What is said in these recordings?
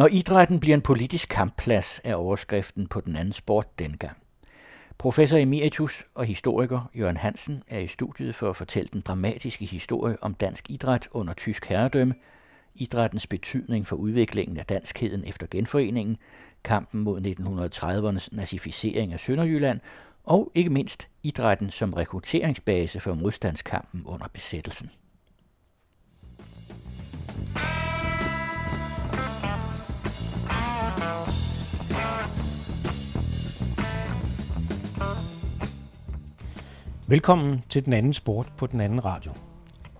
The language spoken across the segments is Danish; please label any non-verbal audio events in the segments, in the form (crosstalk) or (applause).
Når idrætten bliver en politisk kampplads, er overskriften på den anden sport dengang. Professor emeritus og historiker Jørgen Hansen er i studiet for at fortælle den dramatiske historie om dansk idræt under tysk herredømme, idrættens betydning for udviklingen af danskheden efter genforeningen, kampen mod 1930'ernes nazificering af Sønderjylland og ikke mindst idrætten som rekrutteringsbase for modstandskampen under besættelsen. Velkommen til den anden sport på den anden radio.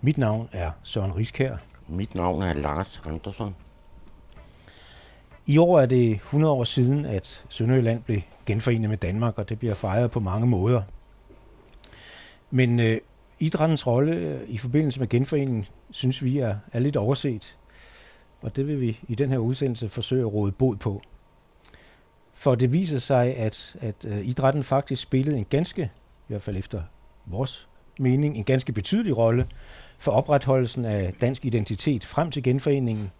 Mit navn er Søren Riskær. Mit navn er Lars Andersson. I år er det 100 år siden, at Sønderjylland blev genforenet med Danmark, og det bliver fejret på mange måder. Men øh, idrættens rolle øh, i forbindelse med genforeningen, synes vi er, er lidt overset. Og det vil vi i den her udsendelse forsøge at råde bod på. For det viser sig, at, at øh, idrætten faktisk spillede en ganske, i hvert fald efter vores mening, en ganske betydelig rolle for opretholdelsen af dansk identitet frem til genforeningen,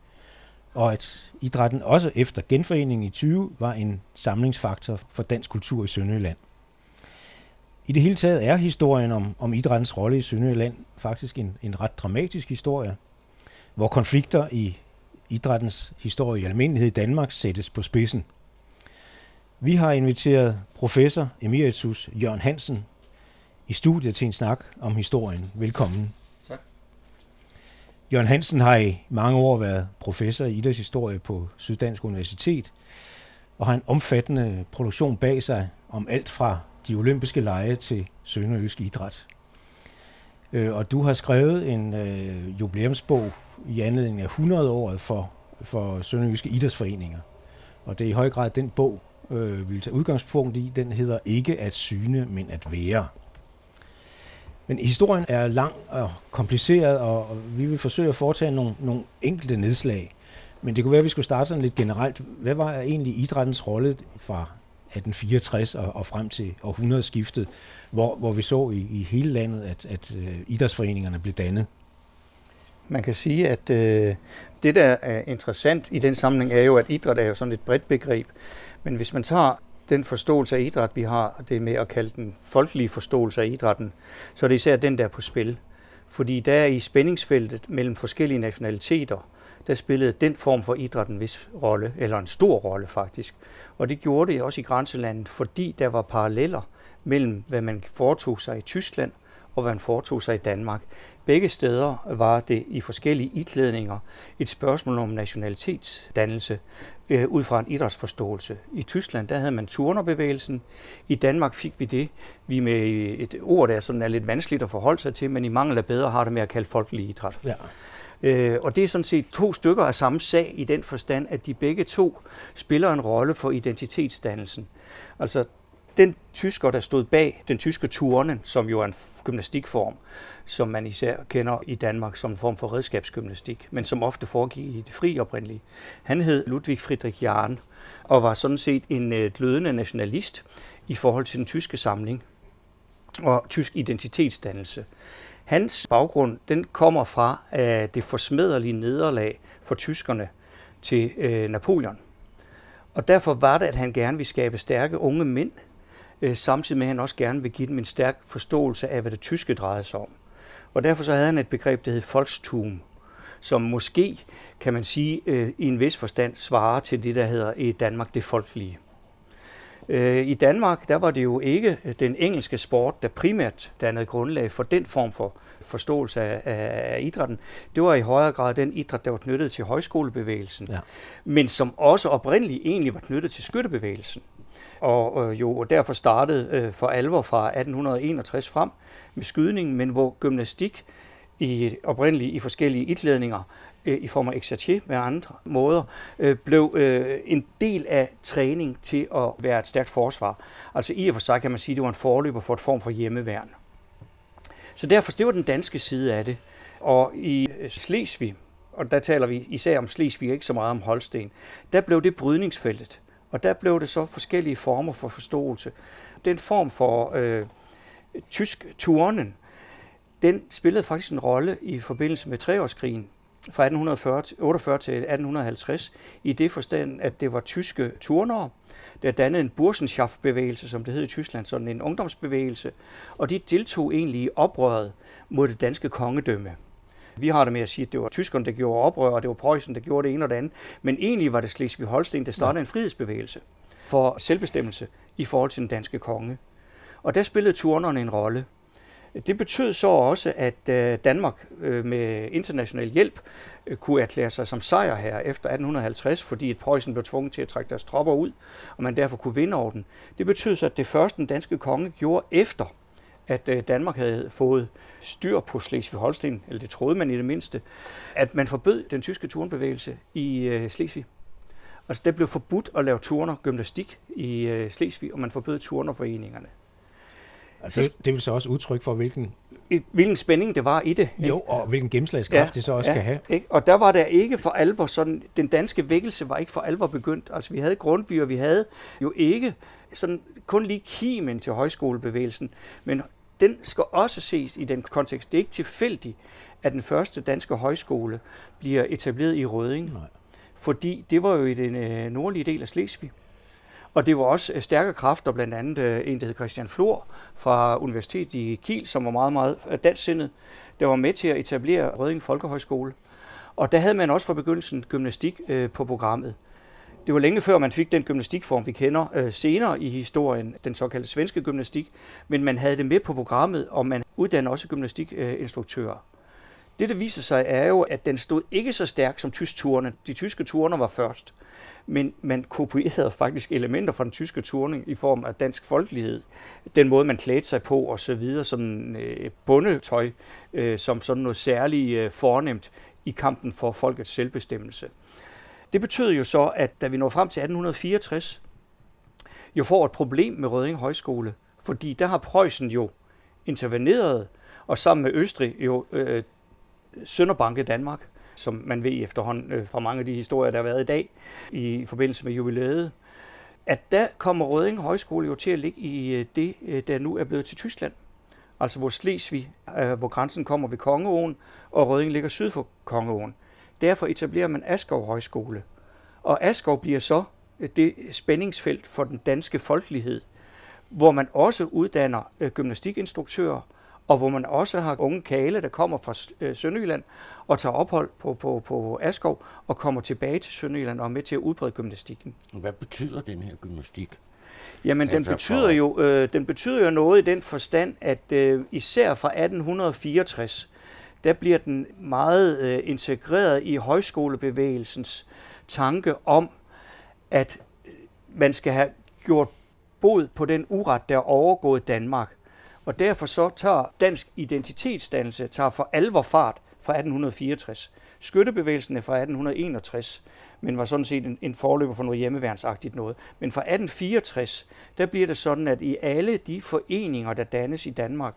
og at idrætten også efter genforeningen i 20 var en samlingsfaktor for dansk kultur i Sønderjylland. I det hele taget er historien om, om idrættens rolle i Sønderjylland faktisk en, en ret dramatisk historie, hvor konflikter i idrættens historie i almindelighed i Danmark sættes på spidsen. Vi har inviteret professor emeritus Jørgen Hansen i studiet til en snak om historien. Velkommen. Tak. Jørgen Hansen har i mange år været professor i idrætshistorie på Syddansk Universitet, og har en omfattende produktion bag sig om alt fra de olympiske lege til sønderjysk idræt. Øh, og du har skrevet en øh, jubilæumsbog i anledning af 100-året for, for sønderjyske idrætsforeninger. Og det er i høj grad den bog, øh, vi vil tage udgangspunkt i. Den hedder Ikke at syne, men at være. Men historien er lang og kompliceret, og vi vil forsøge at foretage nogle, nogle enkelte nedslag. Men det kunne være, at vi skulle starte sådan lidt generelt. Hvad var egentlig idrættens rolle fra 1864 og, og frem til århundredeskiftet, hvor, hvor vi så i, i hele landet, at, at øh, idrætsforeningerne blev dannet? Man kan sige, at øh, det, der er interessant i den sammenhæng, er jo, at idræt er jo sådan et bredt begreb. Men hvis man tager den forståelse af idræt, vi har, det med at kalde den folkelige forståelse af idrætten, så er det især den, der er på spil. Fordi der i spændingsfeltet mellem forskellige nationaliteter, der spillede den form for idræt en vis rolle, eller en stor rolle faktisk. Og det gjorde det også i grænselandet, fordi der var paralleller mellem, hvad man foretog sig i Tyskland og hvad man foretog sig i Danmark. Begge steder var det i forskellige iklædninger et spørgsmål om nationalitetsdannelse øh, ud fra en idrætsforståelse. I Tyskland der havde man turnerbevægelsen. I Danmark fik vi det. Vi med et ord, der sådan er lidt vanskeligt at forholde sig til, men i mangel af bedre har det med at kalde folkelig idræt. Ja. Øh, og det er sådan set to stykker af samme sag i den forstand, at de begge to spiller en rolle for identitetsdannelsen. Altså den tysker, der stod bag den tyske turnen, som jo er en gymnastikform, som man især kender i Danmark som en form for redskabsgymnastik, men som ofte foregik i det fri oprindelige. Han hed Ludwig Friedrich Jahn og var sådan set en øh, glødende nationalist i forhold til den tyske samling og tysk identitetsdannelse. Hans baggrund den kommer fra øh, det forsmederlige nederlag for tyskerne til øh, Napoleon. Og derfor var det, at han gerne ville skabe stærke unge mænd, uh, samtidig med at han også gerne vil give dem en stærk forståelse af, hvad det tyske drejede sig om. Og derfor så havde han et begreb, der hed Volkstum, som måske, kan man sige, øh, i en vis forstand svarer til det, der hedder i Danmark det folkelige. Øh, I Danmark, der var det jo ikke den engelske sport, der primært dannede grundlag for den form for forståelse af, af, af idrætten. Det var i højere grad den idræt, der var knyttet til højskolebevægelsen, ja. men som også oprindeligt egentlig var knyttet til skyttebevægelsen og øh, jo derfor startede øh, for alvor fra 1861 frem med skydning, men hvor gymnastik i oprindeligt i forskellige itlædninger øh, i form af exercier med andre måder, øh, blev øh, en del af træning til at være et stærkt forsvar. Altså i og for sig kan man sige, at det var en forløber for et form for hjemmeværn. Så derfor, det var den danske side af det. Og i øh, Slesvig, og der taler vi især om Slesvig, ikke så meget om Holsten, der blev det brydningsfeltet. Og der blev det så forskellige former for forståelse. Den form for øh, tysk turnen, den spillede faktisk en rolle i forbindelse med treårskrigen fra 1848 til 1850, i det forstand, at det var tyske turnere, der dannede en Burschenschaft-bevægelse, som det hed i Tyskland, sådan en ungdomsbevægelse, og de deltog egentlig i oprøret mod det danske kongedømme. Vi har det med at sige, at det var tyskerne, der gjorde oprør, og det var Preussen, der gjorde det ene og det andet. Men egentlig var det Slesvig-Holsten, der startede en frihedsbevægelse for selvbestemmelse i forhold til den danske konge. Og der spillede turnerne en rolle. Det betød så også, at øh, Danmark øh, med international hjælp øh, kunne erklære sig som sejr her efter 1850, fordi et Preussen blev tvunget til at trække deres tropper ud, og man derfor kunne vinde over den. Det betød så, at det første den danske konge gjorde efter, at Danmark havde fået styr på Slesvig-Holsten, eller det troede man i det mindste, at man forbød den tyske turnbevægelse i Slesvig. Altså det blev forbudt at lave turner gymnastik i Slesvig, og man forbød turnerforeningerne. Altså, det, det vil så også udtryk for, hvilken... Hvilken spænding det var i det. Jo, og hvilken gennemslagskraft ja, det så også ja, kan have. Ikke? Og der var der ikke for alvor sådan... Den danske vækkelse var ikke for alvor begyndt. Altså, vi havde Grundtvig, og vi havde jo ikke sådan kun lige kimen til højskolebevægelsen, men den skal også ses i den kontekst. Det er ikke tilfældigt, at den første danske højskole bliver etableret i Røding. Nej. Fordi det var jo i den øh, nordlige del af Slesvig. Og det var også øh, stærke kræfter, blandt andet øh, en, der hed Christian Flor fra Universitetet i Kiel, som var meget, meget dansksindet, der var med til at etablere Røding Folkehøjskole. Og der havde man også fra begyndelsen gymnastik på programmet. Det var længe før man fik den gymnastikform, vi kender øh, senere i historien, den såkaldte svenske gymnastik, men man havde det med på programmet, og man uddannede også gymnastikinstruktører. Det, der viser sig, er jo, at den stod ikke så stærk som tyskturene. De tyske turner var først men man kopierede faktisk elementer fra den tyske turning i form af dansk folkelighed. Den måde, man klædte sig på og så videre, som øh, bundetøj, øh, som sådan noget særligt øh, fornemt i kampen for folkets selvbestemmelse. Det betød jo så, at da vi når frem til 1864, jo får et problem med Rødding Højskole, fordi der har Preussen jo interveneret, og sammen med Østrig jo øh, sønderbanket Danmark som man ved efterhånden øh, fra mange af de historier, der har været i dag i forbindelse med jubilæet, at der kommer Rødding Højskole jo til at ligge i øh, det, øh, der nu er blevet til Tyskland. Altså hvor Slesvig, øh, hvor grænsen kommer ved Kongeåen, og Rødding ligger syd for Kongeåen. Derfor etablerer man Askov Højskole. Og Askov bliver så det spændingsfelt for den danske folkelighed, hvor man også uddanner gymnastikinstruktører, og hvor man også har unge kale, der kommer fra øh, Sønderjylland og tager ophold på, på, på Askov og kommer tilbage til Sønderjylland og er med til at udbrede gymnastikken. Hvad betyder den her gymnastik? Jamen, den altså betyder, jo, øh, den betyder jo noget i den forstand, at øh, især fra 1864, der bliver den meget øh, integreret i højskolebevægelsens tanke om, at øh, man skal have gjort bod på den uret, der er overgået Danmark. Og derfor så tager dansk identitetsdannelse tager for alvor fart fra 1864. Skyttebevægelsen er fra 1861, men var sådan set en, en forløber for noget hjemmeværnsagtigt noget. Men fra 1864, der bliver det sådan, at i alle de foreninger, der dannes i Danmark,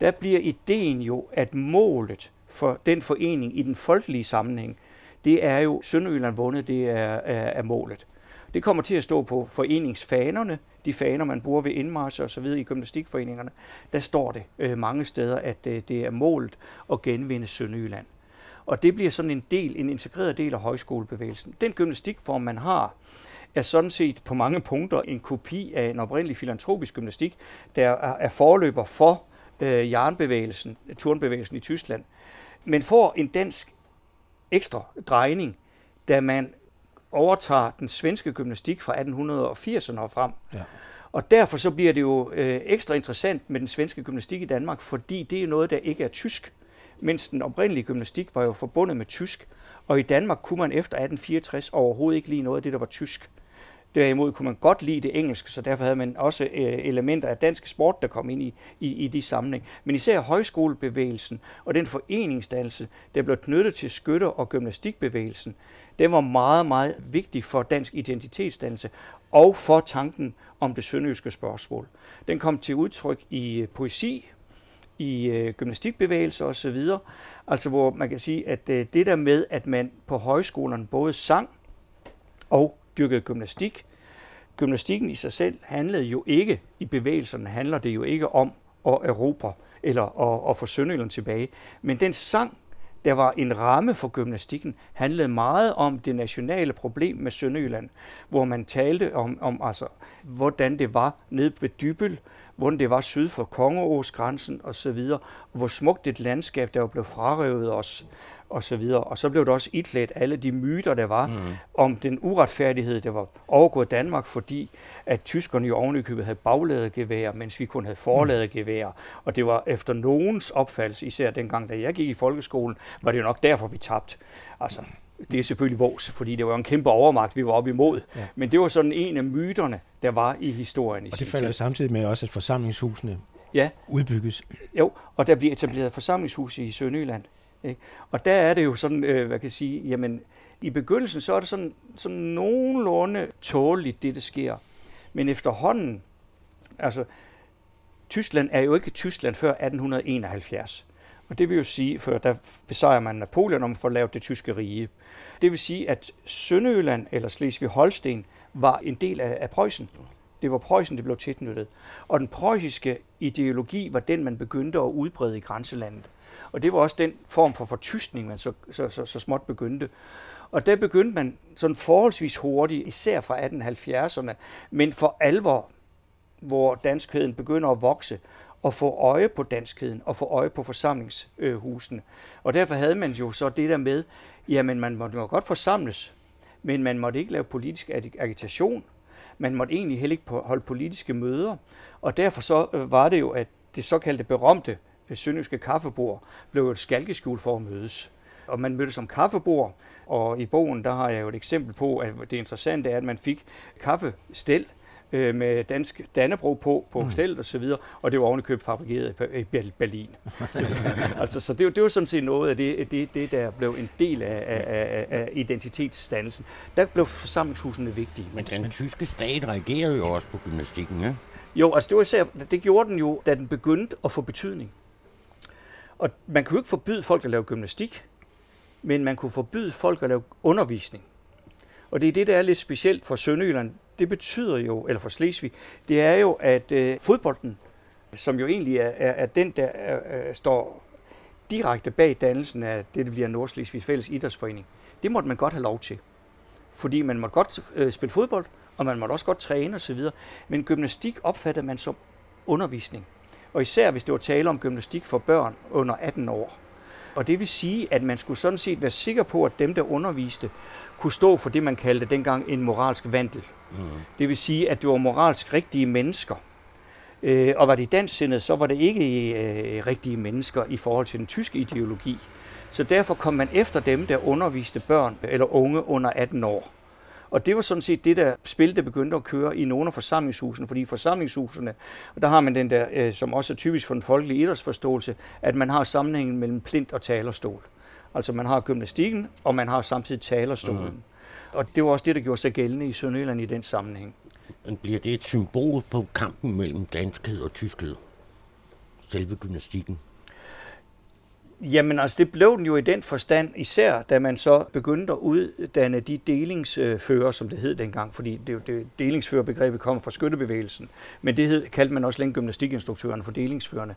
der bliver ideen jo, at målet for den forening i den folkelige sammenhæng, det er jo Sønderjylland vundet, det er, er, er målet. Det kommer til at stå på foreningsfanerne, de faner, man bruger ved indmarsch og så videre i gymnastikforeningerne. Der står det øh, mange steder, at øh, det er målet at genvinde Sønderjylland. Og det bliver sådan en del, en integreret del af højskolebevægelsen. Den gymnastikform, man har, er sådan set på mange punkter en kopi af en oprindelig filantropisk gymnastik, der er forløber for øh, jernbevægelsen, turnbevægelsen i Tyskland, men får en dansk ekstra drejning, da man overtager den svenske gymnastik fra 1880'erne og frem. Ja. Og derfor så bliver det jo øh, ekstra interessant med den svenske gymnastik i Danmark, fordi det er noget, der ikke er tysk, mens den oprindelige gymnastik var jo forbundet med tysk. Og i Danmark kunne man efter 1864 overhovedet ikke lide noget af det, der var tysk. Derimod kunne man godt lide det engelske, så derfor havde man også øh, elementer af dansk sport, der kom ind i, i, i de sammenhæng. Men især højskolebevægelsen og den foreningsdannelse, der blev knyttet til skytter- og gymnastikbevægelsen, den var meget, meget vigtig for dansk identitetsdannelse og for tanken om det sønderjyske spørgsmål. Den kom til udtryk i øh, poesi, i øh, gymnastikbevægelser osv., altså hvor man kan sige, at øh, det der med, at man på højskolerne både sang og dyrkede gymnastik, gymnastikken i sig selv handlede jo ikke, i bevægelserne handler det jo ikke om at erobre eller at, at få Sønderjylland tilbage, men den sang, der var en ramme for gymnastikken, handlede meget om det nationale problem med Sønderjylland, hvor man talte om, om altså, hvordan det var nede ved Dybel, hvordan det var syd for Kongeåsgrænsen osv., og hvor smukt et landskab, der var blevet frarøvet os og så videre. Og så blev der også iklædt alle de myter, der var mm. om den uretfærdighed, der var overgået Danmark, fordi at tyskerne jo ovenikøbet havde bagladegevær, mens vi kun havde forladegevær. Mm. Og det var efter nogens opfattelse, især dengang, da jeg gik i folkeskolen, var det jo nok derfor, vi tabte. Altså, det er selvfølgelig vores, fordi det var en kæmpe overmagt, vi var op imod. Ja. Men det var sådan en af myterne, der var i historien. I og det falder samtidig med også, at forsamlingshusene ja. udbygges. Jo, og der bliver etableret forsamlingshus i Sønderjylland. Ikke? Og der er det jo sådan, øh, hvad kan jeg sige, jamen i begyndelsen så er det sådan, sådan nogenlunde tåligt, det der sker. Men efterhånden, altså Tyskland er jo ikke Tyskland før 1871. Og det vil jo sige, for der besejrer man Napoleon om at få lavet det tyske rige. Det vil sige, at Sønderjylland eller Slesvig-Holsten var en del af, af Preussen. Det var Preussen, det blev tilknyttet. Og den preussiske ideologi var den, man begyndte at udbrede i grænselandet. Og det var også den form for fortystning, man så, så, så, så småt begyndte. Og der begyndte man sådan forholdsvis hurtigt, især fra 1870'erne, men for alvor, hvor danskheden begynder at vokse, og få øje på danskheden og få øje på forsamlingshusene. Og derfor havde man jo så det der med, jamen man måtte jo godt forsamles, men man måtte ikke lave politisk agitation. Man måtte egentlig heller ikke holde politiske møder. Og derfor så øh, var det jo, at det såkaldte berømte sønderjyske kaffebord blev et skalkeskjul for at mødes. Og man mødtes som kaffebord, og i bogen der har jeg jo et eksempel på, at det interessante er, at man fik kaffestel øh, med dansk Dannebro på, på mm. og så videre, og det var ovenikøbet fabrikeret i Berlin. (laughs) altså, så det, det var sådan set noget af det, det, det der blev en del af, af, af identitetsdannelsen. Der blev forsamlingshusene vigtige. Men den tyske stat reagerede jo også på gymnastikken, ja? Jo, altså det, var især, det gjorde den jo, da den begyndte at få betydning. Og man kunne jo ikke forbyde folk at lave gymnastik, men man kunne forbyde folk at lave undervisning. Og det er det, der er lidt specielt for Sønderjylland. Det betyder jo, eller for Slesvig, det er jo, at øh, fodbolden, som jo egentlig er, er, er den, der er, er, står direkte bag dannelsen af det, der bliver Nordslesvigs Fælles Idrætsforening, det måtte man godt have lov til. Fordi man måtte godt øh, spille fodbold, og man måtte også godt træne osv. Men gymnastik opfattede man som undervisning. Og især hvis det var tale om gymnastik for børn under 18 år. Og det vil sige, at man skulle sådan set være sikker på, at dem, der underviste, kunne stå for det, man kaldte dengang en moralsk vandel. Mm. Det vil sige, at det var moralsk rigtige mennesker. Øh, og var de dansksindede, så var det ikke øh, rigtige mennesker i forhold til den tyske ideologi. Så derfor kom man efter dem, der underviste børn eller unge under 18 år. Og det var sådan set det der spil, der begyndte at køre i nogle af forsamlingshusene, fordi forsamlingshusene, og der har man den der, øh, som også er typisk for den folkelige idrætsforståelse, at man har sammenhængen mellem plint og talerstol. Altså man har gymnastikken, og man har samtidig talerstolen. Mm. Og det var også det, der gjorde sig gældende i Sønderjylland i den sammenhæng. Men bliver det et symbol på kampen mellem danskhed og tyskhed? Selve gymnastikken? Jamen altså, det blev den jo i den forstand, især da man så begyndte at uddanne de delingsfører, som det hed dengang, fordi det, det delingsførerbegrebet kom fra skyttebevægelsen, men det hed, kaldte man også længe gymnastikinstruktørerne for delingsførerne.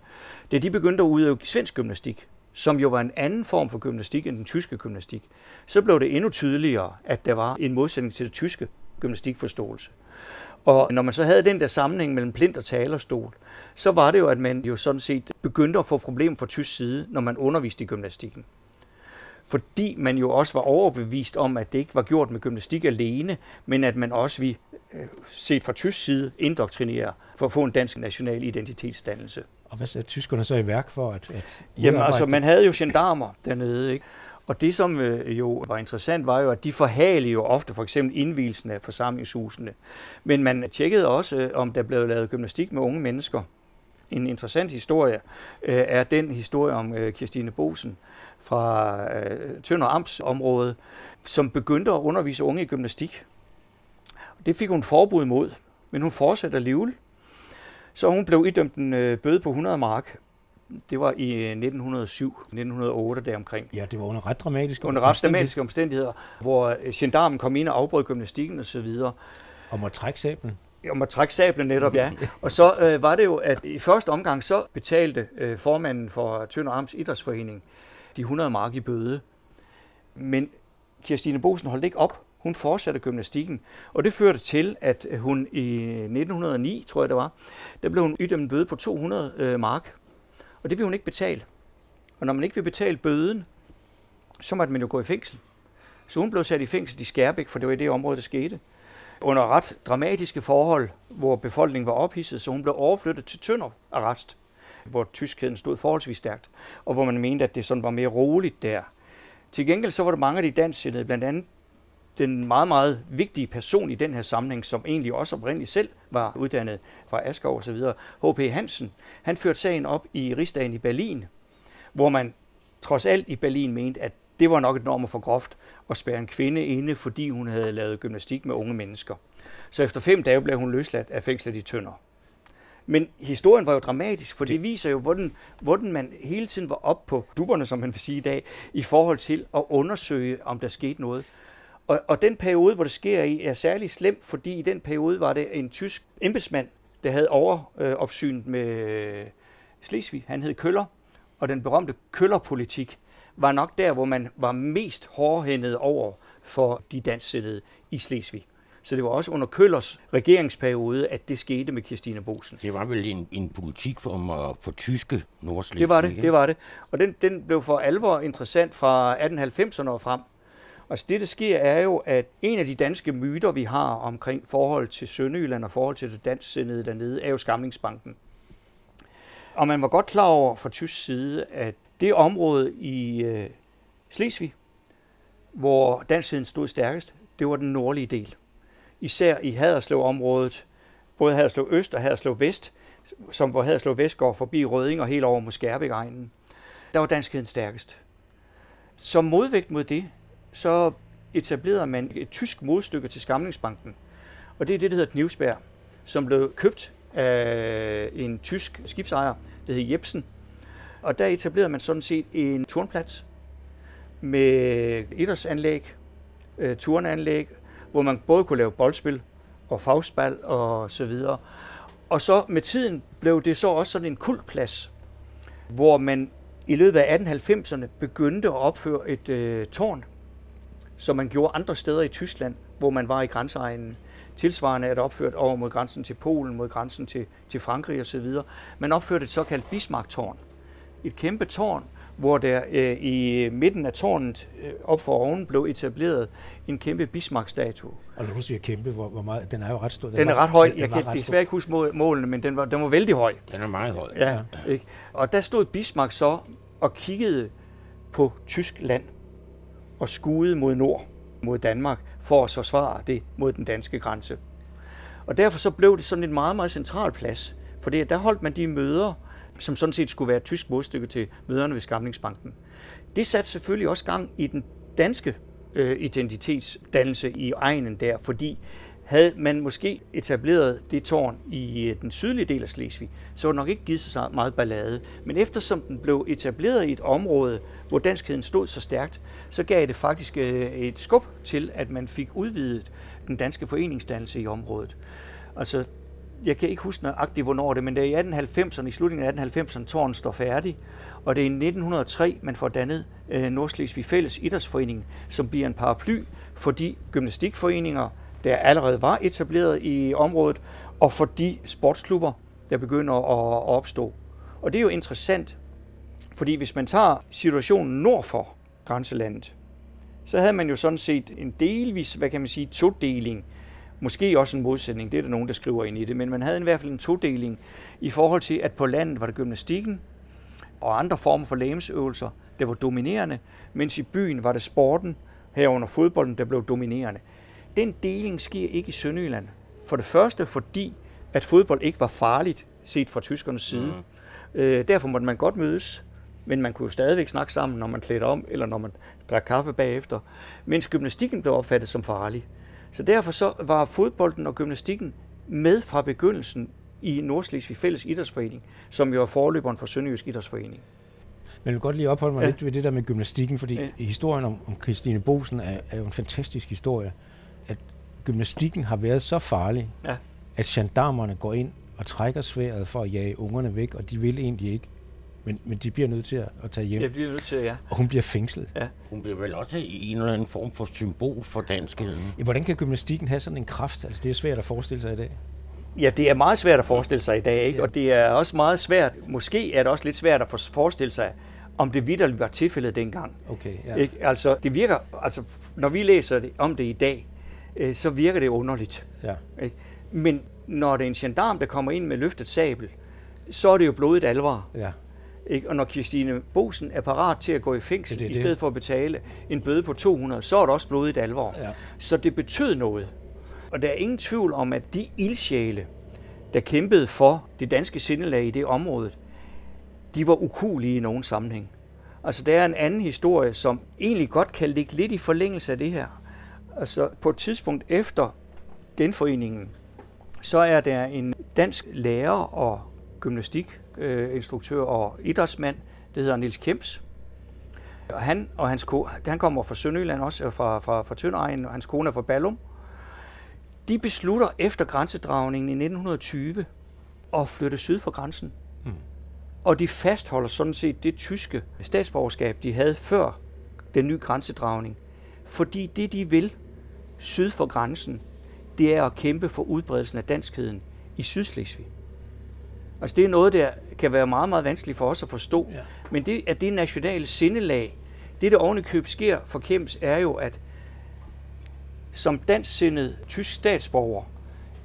Da de begyndte at udøve svensk gymnastik, som jo var en anden form for gymnastik end den tyske gymnastik, så blev det endnu tydeligere, at der var en modsætning til det tyske gymnastikforståelse. Og når man så havde den der sammenhæng mellem plint og talerstol, så var det jo, at man jo sådan set begyndte at få problemer fra tysk side, når man underviste i gymnastikken. Fordi man jo også var overbevist om, at det ikke var gjort med gymnastik alene, men at man også vi øh, set fra tysk side indoktrinere for at få en dansk national identitetsdannelse. Og hvad sagde tyskerne så i værk for at, at Jamen altså, man havde jo gendarmer dernede, ikke? Og det, som øh, jo var interessant, var jo, at de forhalede jo ofte for eksempel indvielsen af forsamlingshusene. Men man tjekkede også, øh, om der blev lavet gymnastik med unge mennesker. En interessant historie øh, er den historie om øh, Kirstine Bosen fra Tønder Amts område, som begyndte at undervise unge i gymnastik. Det fik hun forbud imod, men hun fortsatte alligevel. Så hun blev idømt en bøde på 100 mark, det var i 1907, 1908 deromkring. Ja, det var under ret dramatiske Under ret dramatiske omstændigheder, hvor øh, gendarmen kom ind og afbrød gymnastikken og så videre. Og må trække sablen. Og må trække sablen netop, ja. (laughs) Og så øh, var det jo, at i første omgang så betalte øh, formanden for Tønder Amts Idrætsforening de 100 mark i bøde. Men Kirstine Bosen holdt ikke op. Hun fortsatte gymnastikken, og det førte til, at hun i 1909, tror jeg det var, der blev hun idømt en bøde på 200 øh, mark. Og det vil hun ikke betale. Og når man ikke vil betale bøden, så måtte man jo gå i fængsel. Så hun blev sat i fængsel i Skærbæk, for det var i det område, der skete. Under ret dramatiske forhold, hvor befolkningen var ophidset, så hun blev overflyttet til Tønder arrest, hvor tyskheden stod forholdsvis stærkt, og hvor man mente, at det sådan var mere roligt der. Til gengæld så var der mange af de dansksindede, blandt andet den meget, meget vigtige person i den her sammenhæng, som egentlig også oprindeligt selv var uddannet fra Askov og så videre, H.P. Hansen, han førte sagen op i rigsdagen i Berlin, hvor man trods alt i Berlin mente, at det var nok et norm for groft at spærre en kvinde inde, fordi hun havde lavet gymnastik med unge mennesker. Så efter fem dage blev hun løsladt af fængslet i Tønder. Men historien var jo dramatisk, for det viser jo, hvordan, hvordan man hele tiden var op på duberne, som man vil sige i dag, i forhold til at undersøge, om der skete noget. Og, og den periode, hvor det sker i, er særlig slem, fordi i den periode var det en tysk embedsmand, der havde overopsynet med Slesvig. Han hed Køller, og den berømte Køller-politik var nok der, hvor man var mest hårdhændet over for de dansksættede i Slesvig. Så det var også under Køllers regeringsperiode, at det skete med Kirstine Bosen. Det var vel en, en politik for, at, for tyske Nordslesvig? Det var det, det var det. Og den, den blev for alvor interessant fra 1890'erne og frem. Altså det, der sker, er jo, at en af de danske myter, vi har omkring forhold til Sønderjylland og forhold til det dansksindede dernede, er jo Skamlingsbanken. Og man var godt klar over fra tysk side, at det område i øh, Slesvig, hvor dansheden stod stærkest, det var den nordlige del. Især i Haderslev-området, både Haderslev Øst og Haderslev Vest, som hvor Haderslev Vest går forbi Røding og helt over mod Skærbæk-egnen. Der var danskheden stærkest. Som modvægt mod det, så etablerede man et tysk modstykke til Skamlingsbanken. Og det er det, der hedder Knivsberg, som blev købt af en tysk skibsejer, der hed Jebsen. Og der etablerede man sådan set en turnplads med idrætsanlæg, øh, turnanlæg, hvor man både kunne lave boldspil og fagspil og så videre. Og så med tiden blev det så også sådan en kultplads, hvor man i løbet af 1890'erne begyndte at opføre et øh, tårn, som man gjorde andre steder i Tyskland, hvor man var i grænseegnen. Tilsvarende er det opført over mod grænsen til Polen, mod grænsen til, til Frankrig osv. Man opførte et såkaldt Bismarck-tårn. Et kæmpe tårn, hvor der øh, i midten af tårnet øh, op for oven blev etableret en kæmpe Bismarck-statue. Og når du siger kæmpe, hvor, hvor meget, den er jo ret stor. Den, den er ret høj. Jeg kan desværre ikke huske målene, men den var, den var vældig høj. Den er meget høj. Ja, ikke? Og der stod Bismarck så og kiggede på tysk land og skuede mod nord, mod Danmark, for at forsvare det mod den danske grænse. Og derfor så blev det sådan en meget, meget central plads, for der holdt man de møder, som sådan set skulle være et tysk modstykke til møderne ved Skamlingsbanken. Det satte selvfølgelig også gang i den danske øh, identitetsdannelse i egnen der, fordi havde man måske etableret det tårn i øh, den sydlige del af Slesvig, så var det nok ikke givet så meget ballade. Men eftersom den blev etableret i et område, hvor danskheden stod så stærkt, så gav det faktisk øh, et skub til, at man fik udvidet den danske foreningsdannelse i området. Altså, jeg kan ikke huske nøjagtigt, hvornår det men det er i 1890'erne, i slutningen af 1890'erne, tårnen står færdig. Og det er i 1903, man får dannet øh, Nordslesvig Fælles Idrætsforening, som bliver en paraply for de gymnastikforeninger, der allerede var etableret i området, og for de sportsklubber, der begynder at opstå. Og det er jo interessant, fordi hvis man tager situationen nord for grænselandet, så havde man jo sådan set en delvis, hvad kan man sige, todeling. Måske også en modsætning, det er der nogen, der skriver ind i det, men man havde i hvert fald en todeling i forhold til, at på landet var det gymnastikken og andre former for lægemsøvelser, der var dominerende, mens i byen var det sporten, herunder fodbolden, der blev dominerende. Den deling sker ikke i Sønderjylland. For det første fordi, at fodbold ikke var farligt set fra tyskernes side. Mm. Øh, derfor måtte man godt mødes, men man kunne jo stadigvæk snakke sammen, når man klædte om, eller når man drak kaffe bagefter, mens gymnastikken blev opfattet som farlig. Så derfor så var fodbolden og gymnastikken med fra begyndelsen i Nordslesvig Fælles Idrætsforening, som jo er forløberen for Sønderjysk Idrætsforening. Men jeg vil godt lige opholde mig ja. lidt ved det der med gymnastikken, fordi ja. historien om, om Christine Bosen er, er jo en fantastisk historie gymnastikken har været så farlig, ja. at gendarmerne går ind og trækker sværet for at jage ungerne væk, og de vil egentlig ikke men, men de bliver nødt til at, at tage hjem. Jeg bliver nødt til, ja. Og hun bliver fængslet. ja. Hun bliver vel også en eller anden form for symbol for danskheden. Ja, hvordan kan gymnastikken have sådan en kraft? Altså, det er svært at forestille sig i dag. Ja, det er meget svært at forestille sig i dag, ikke? og det er også meget svært, måske er det også lidt svært at for- forestille sig, om det vidderligt var tilfældet dengang. Okay, ja. Ja. Ikke? Altså, det virker, altså, når vi læser det, om det i dag, øh, så virker det underligt. ja. Ikke? Men når det er en gendarm, der kommer ind med løftet sabel, så er det jo blodigt alvor. ja. Ikke? Og når Christine Bosen er parat til at gå i fængsel, Det er i det. stedet for at betale en bøde på 200, så er det også blodigt alvor. Ja. Så det betød noget. Og der er ingen tvivl om, at de ildsjæle, der kæmpede for det danske sindelag i det område, de var ukulige i nogen sammenhæng. Altså, der er en anden historie, som egentlig godt kan ligge lidt i forlængelse af det her. Altså, på et tidspunkt efter genforeningen, så er der en dansk lærer og gymnastikinstruktør og idrætsmand, der hedder Nils Kemps. Og han, og hans ko, han kommer fra Sønderjylland også, fra, fra, fra Tønderegn, og hans kone er fra Ballum. De beslutter efter grænsedragningen i 1920 at flytte syd for grænsen. Mm. Og de fastholder sådan set det tyske statsborgerskab, de havde før den nye grænsedragning. Fordi det, de vil syd for grænsen, det er at kæmpe for udbredelsen af danskheden i Sydslesvig. Altså det er noget, der kan være meget, meget vanskeligt for os at forstå. Ja. Men det er det nationale sindelag. Det, der oven i køb sker for Kemps, er jo, at som dansksindet tysk statsborger,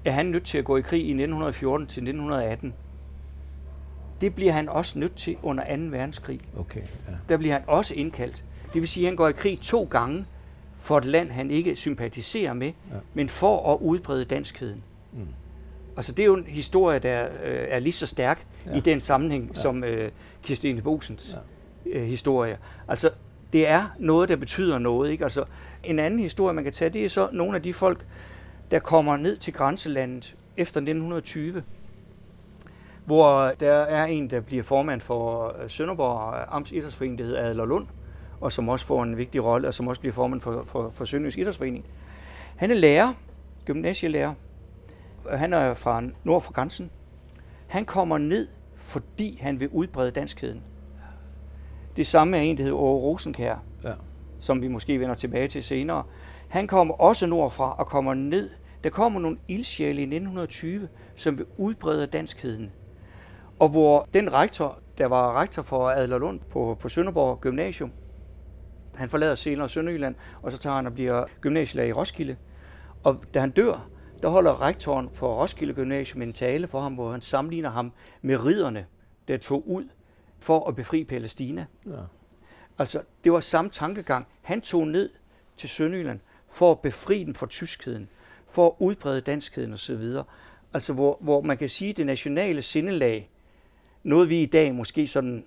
er han nødt til at gå i krig i 1914 til 1918. Det bliver han også nødt til under 2. verdenskrig. Okay, ja. Der bliver han også indkaldt. Det vil sige, at han går i krig to gange for et land, han ikke sympatiserer med, ja. men for at udbrede danskheden. Mm. Altså det er jo en historie, der øh, er lige så stærk Ja. i den sammenhæng, ja. som øh, Kirstine Bosens ja. øh, historie. Altså det er noget, der betyder noget. Ikke? Altså, en anden historie, man kan tage, det er så nogle af de folk, der kommer ned til grænselandet efter 1920, hvor der er en, der bliver formand for øh, Sønderborg Amts Idrætsforening, der hedder Adler Lund, og som også får en vigtig rolle, og som også bliver formand for, for, for Sønderjysk Idrætsforening. Han er lærer, gymnasielærer, han er fra nord for grænsen. Han kommer ned, fordi han vil udbrede danskheden. Det samme er en, der hedder Åre Rosenkær, ja. som vi måske vender tilbage til senere. Han kommer også nordfra og kommer ned. Der kommer nogle ildsjæle i 1920, som vil udbrede danskheden. Og hvor den rektor, der var rektor for Adlerlund på, på Sønderborg Gymnasium, han forlader senere Sønderjylland, og så tager han og bliver gymnasielærer i Roskilde. Og da han dør, der holder rektoren for Roskilde Gymnasium en tale for ham, hvor han sammenligner ham med ridderne, der tog ud for at befri Palæstina. ja. Altså, det var samme tankegang. Han tog ned til Sønderjylland for at befri dem fra tyskheden, for at udbrede danskheden osv. Altså, hvor, hvor man kan sige, at det nationale sindelag, noget vi i dag måske sådan,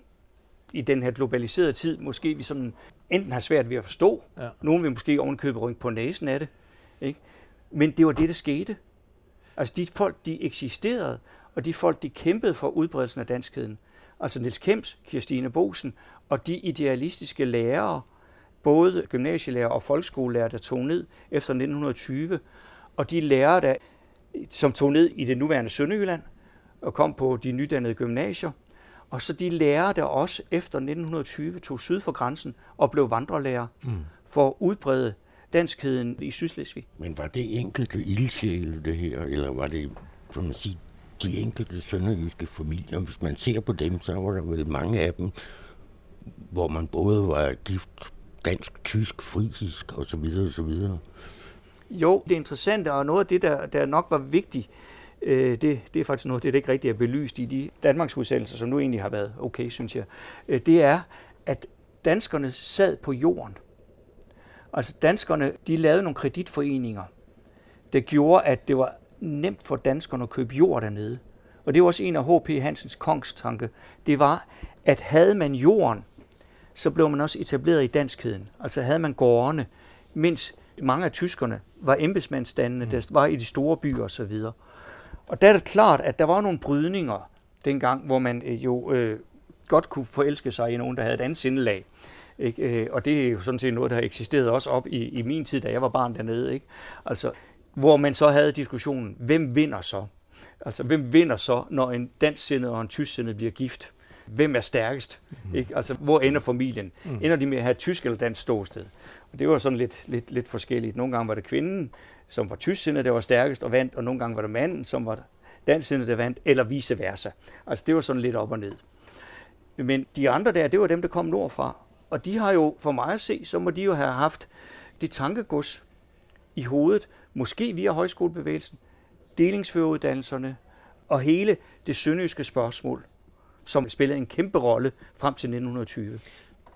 i den her globaliserede tid, måske vi sådan enten har svært ved at forstå, Ja. nogen vil måske ovenkøbe rynke på næsen af det, ikke? Men det var det, der skete. Altså, de folk, de eksisterede, og de folk, de kæmpede for udbredelsen af danskheden. Altså Niels Kemps, Kirstine Bosen og de idealistiske lærere, både gymnasielærer og folkeskolelærer, der tog ned efter 1920, og de lærere, der, som tog ned i det nuværende Sønderjylland og kom på de nydannede gymnasier, og så de lærere, der også efter 1920 tog syd for grænsen og blev vandrelærer Mm. for at udbrede danskheden i Sydslesvig. Men var det enkelte ildsjæle, det her, eller var det, som man siger, de enkelte sønderjyske familier? Hvis man ser på dem, så var der vel mange af dem, hvor man både var gift dansk, tysk, frisisk og så videre og så videre. Jo, det interessante, og noget af det, der, der nok var vigtigt, øh, det, det er faktisk noget, det der ikke rigtig er belyst i de Danmarks udsendelser, som nu egentlig har været okay, synes jeg, øh, det er, at danskerne sad på jorden. Altså danskerne, de lavede nogle kreditforeninger, der gjorde, at det var nemt for danskerne at købe jord dernede. Og det var også en af H.P. Hansens kongstanke. Det var, at havde man jorden, så blev man også etableret i danskheden. Altså havde man gårdene, mens mange af tyskerne var embedsmandsstandene, der var i de store byer osv. Og der er det klart, at der var nogle brydninger dengang, hvor man øh, jo øh, godt kunne forelske sig i nogen, der havde et andet sindelag. Ikke? Øh, Og det er jo sådan set noget, der har eksisteret også op i, i min tid, da jeg var barn dernede. Ikke? Altså, hvor man så havde diskussionen, hvem vinder så? Altså, hvem vinder så, når en dansksindet og en tysksindet bliver gift? hvem er stærkest? Mm. Ikke? Altså, hvor ender familien? Mm. Ender de med at have tysk eller dansk ståsted? Og det var sådan lidt, lidt, lidt forskelligt. Nogle gange var det kvinden, som var tysksindet, der var stærkest og vandt, og nogle gange var det manden, som var dansksindet, der vandt, eller vice versa. Altså, det var sådan lidt op og ned. Men de andre der, det var dem, der kom nordfra. Og de har jo, for mig at se, så må de jo have haft det tankegods i hovedet, måske via højskolebevægelsen, delingsføreruddannelserne og hele det sønderjyske spørgsmål, som spillede en kæmpe rolle frem til 1920.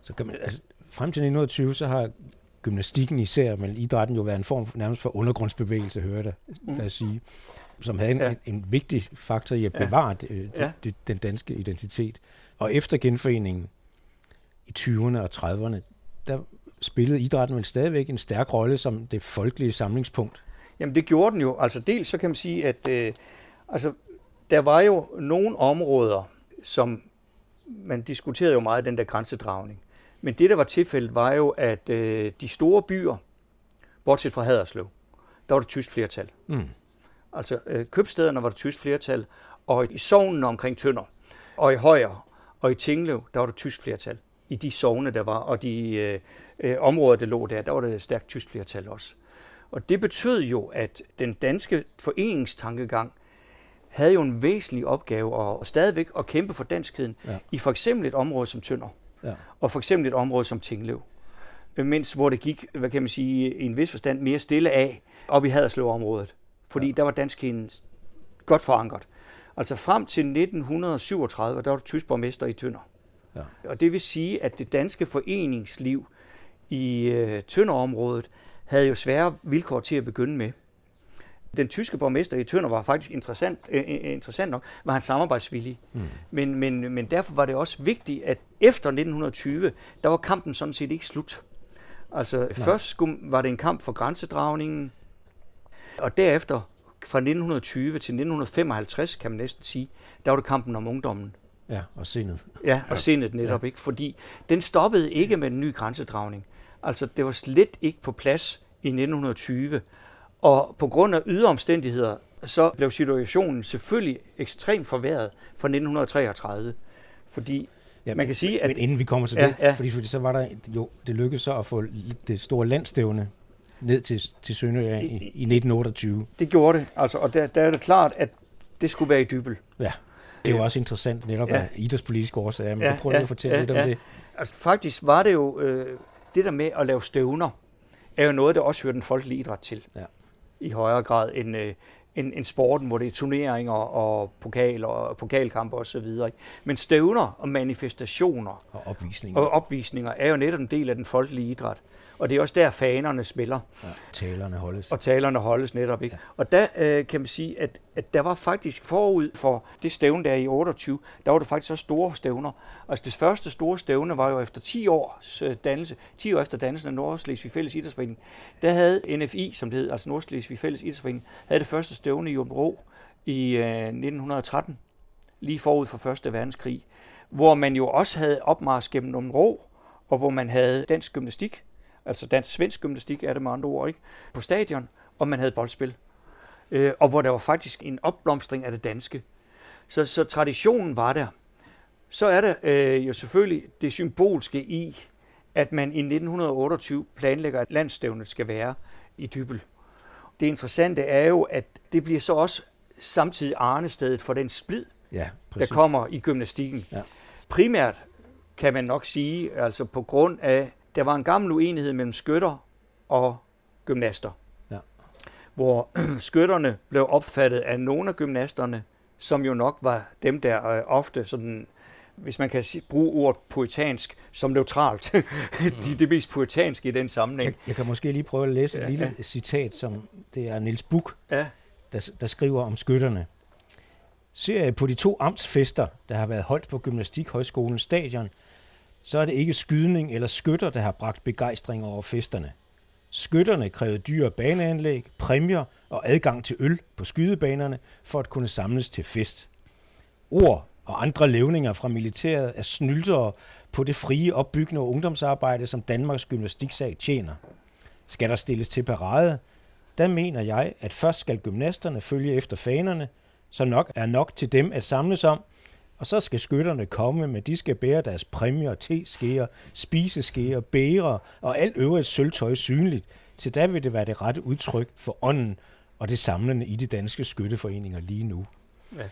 Så kan man, altså, frem til 1920, så har gymnastikken især, men idrætten jo været en form nærmest for undergrundsbevægelse, hører jeg mm. sige, som havde en, ja. en, en vigtig faktor i at bevare ja. det, ja. det, den danske identitet. Og efter genforeningen i 20'erne og 30'erne, der spillede idrætten vel stadigvæk en stærk rolle som det folkelige samlingspunkt. Jamen det gjorde den jo. Altså dels så kan man sige, at øh, altså, der var jo nogle områder, som man diskuterede jo meget den der grænsedragning. Men det, der var tilfældet, var jo, at øh, de store byer, bortset fra Haderslev, der var det tysk flertal. Mm. Altså øh, købstederne var det tysk flertal, og i sovnen omkring Tønder, og i Højer, og i Tinglev, der var det tysk flertal. I de sovne, der var, og de øh, øh, områder, der lå der, der var det stærkt tysk flertal også. Og det betød jo, at den danske foreningstankegang havde jo en væsentlig opgave og stadigvæk at kæmpe for danskheden ja. i for eksempel et område som Tønder, ja. og for eksempel et område som Tinglev. Mens hvor det gik, hvad kan man sige, i en vis forstand mere stille af op i Haderslev-området. Fordi ja. der var danskheden godt forankret. Altså frem til 1937, der var der tysk borgmester i Tønder. Ja. Og det vil sige, at det danske foreningsliv i øh, Tønderområdet havde jo svære vilkår til at begynde med. Den tyske borgmester i Tønder var faktisk interessant, øh, øh interessant nok, var han samarbejdsvillig. Mm. Men, men, men derfor var det også vigtigt, at efter 1920, der var kampen sådan set ikke slut. Altså Nej. først skulle, var det en kamp for grænsedragningen, og derefter fra 1920 til 1955, kan man næsten sige, der var det kampen om ungdommen. Ja, og sindet. Ja, og sindet netop ja. ikke, fordi den stoppede ikke med den nye grænsedragning. Altså, det var slet ikke på plads i 1920. Og på grund af ydre omstændigheder, så blev situationen selvfølgelig ekstremt forværret fra 1933. Fordi Ja, man kan sige, at... Men inden vi kommer til ja, det, ja. Fordi, fordi så var der jo, det lykkedes så at få det store landstævne ned til, til Sønderjylland i, i, i 1928. Det gjorde det, altså, og der, der er det klart, at det skulle være i dybel. Ja, det er jo også interessant netop ja. af idrætspolitiske årsager, men ja, prøver ja, at fortælle ja, lidt om ja. det. Altså faktisk var det jo, øh, det der med at lave stævner, er jo noget, der også hører den folkelige idræt til. Ja. I højere grad end, øh, end, end sporten, hvor det er turneringer og pokal og pokalkampe osv. Men stævner og manifestationer og opvisninger. og opvisninger er jo netop en del af den folkelige idræt. Og det er også der, fanerne spiller. Ja, talerne holdes. Og talerne holdes netop. ikke. Ja. Og der øh, kan man sige, at, at der var faktisk forud for det stævne der i 28, der var det faktisk også store stævner. Altså det første store stævne var jo efter 10 års øh, dannelse, 10 år efter dannelsen af Nordslesvig Fælles Idrætsforening, der havde NFI, som det hed, altså Nordslesvig Fælles Idrætsforening, havde det første stævne i Åbenrå i øh, 1913, lige forud for Første Verdenskrig, hvor man jo også havde opmarsch gennem Åbenrå, og hvor man havde dansk gymnastik, altså dansk-svensk gymnastik er det med andre ord, ikke? på stadion, og man havde boldspil. Øh, og hvor der var faktisk en opblomstring af det danske. Så, så traditionen var der. Så er der øh, jo selvfølgelig det symbolske i, at man i 1928 planlægger, at landstævnet skal være i Dybel. Det interessante er jo, at det bliver så også samtidig arnestedet for den splid, ja, der kommer i gymnastikken. Ja. Primært kan man nok sige, altså på grund af der var en gammel uenighed mellem skytter og gymnaster. Ja. Hvor (clears throat) skytterne blev opfattet af nogle af gymnasterne, som jo nok var dem, der øh, ofte sådan hvis man kan bruge ordet poetansk som neutralt, (laughs) de det mest poetanske i den sammenhæng. Jeg, jeg kan måske lige prøve at læse et ja, lille ja. citat, som det er Niels Buk, ja. der, der skriver om skytterne. Ser jeg på de to amtsfester, der har været holdt på Gymnastikhøjskolens stadion, så er det ikke skydning eller skytter, der har bragt begejstring over festerne. Skytterne krævede dyre baneanlæg, præmier og adgang til øl på skydebanerne for at kunne samles til fest. Ord og andre levninger fra militæret er snyltere på det frie opbyggende og ungdomsarbejde, som Danmarks gymnastiksag tjener. Skal der stilles til parade, der mener jeg, at først skal gymnasterne følge efter fanerne, så nok er nok til dem at samles om, og så skal skytterne komme, men de skal bære deres præmier, te-skeer, spiseskeer, bære og alt øvrigt sølvtøj synligt. Til da vil det være det rette udtryk for ånden og det samlende i de danske skytteforeninger lige nu. Ja.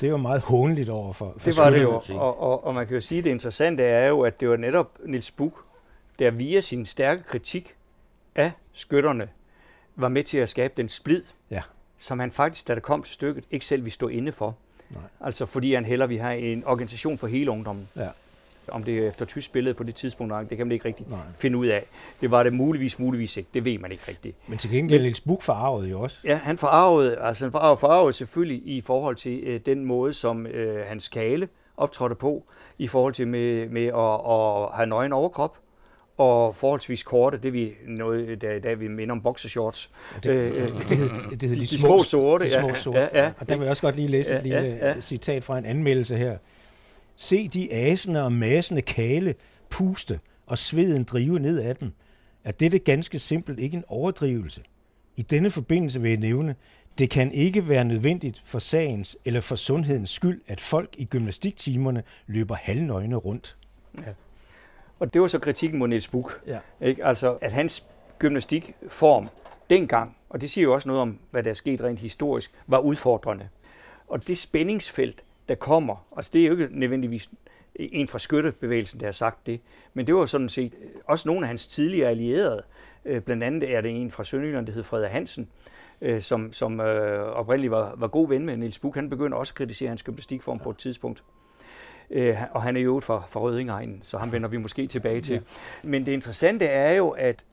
Det var meget håndeligt over for, for Det var det jo, og, og, og man kan jo sige, at det interessante er jo, at det var netop Nils Buch, der via sin stærke kritik af skytterne, var med til at skabe den splid, ja. som han faktisk, da det kom til stykket, ikke selv ville stå inde for. Nej. Altså fordi han heller vil have en organisation for hele ungdommen. Ja. Om det er efter tysk billede på det tidspunkt, det kan man ikke rigtig Nej. finde ud af. Det var det muligvis, muligvis ikke. Det ved man ikke rigtigt. Men til gengæld Niels Buch forarvede jo også. Ja, han forarvede, altså han forarvede, forarvede selvfølgelig i forhold til øh, den måde, som øh, hans kale optrådte på, i forhold til med, med at, at have nøgen overkrop og forholdsvis korte, det vi noget, da, da vi minder om boxershorts. Det, øh, det, det, hed, det hed de, de, de små sorte. De små sorte. Ja, ja, og der vil jeg også godt lige læse ja, et lille ja, ja. citat fra en anmeldelse her. Se de asende og masende kale puste og sveden drive ned af dem. Er dette ganske simpelt ikke en overdrivelse? I denne forbindelse vil jeg nævne, det kan ikke være nødvendigt for sagens eller for sundhedens skyld, at folk i gymnastiktimerne løber halvnøgne rundt. Ja. Og det var så kritikken mod Niels Buch. Ja. Ikke? Altså, at hans gymnastikform dengang, og det siger jo også noget om, hvad der er sket rent historisk, var udfordrende. Og det spændingsfelt, der kommer, altså det er jo ikke nødvendigvis en fra skyttebevægelsen, der har sagt det, men det var sådan set også nogle af hans tidligere allierede. Øh, blandt andet er det en fra Sønderjylland, der hed Frederik Hansen, øh, som, som øh, oprindeligt var, var god ven med Niels Buch. Han begyndte også at kritisere hans gymnastikform ja. på et tidspunkt. Øh, og han er jo fra, fra Rødingegnen, så ham vender vi måske tilbage til. Ja. Men det interessante er jo, at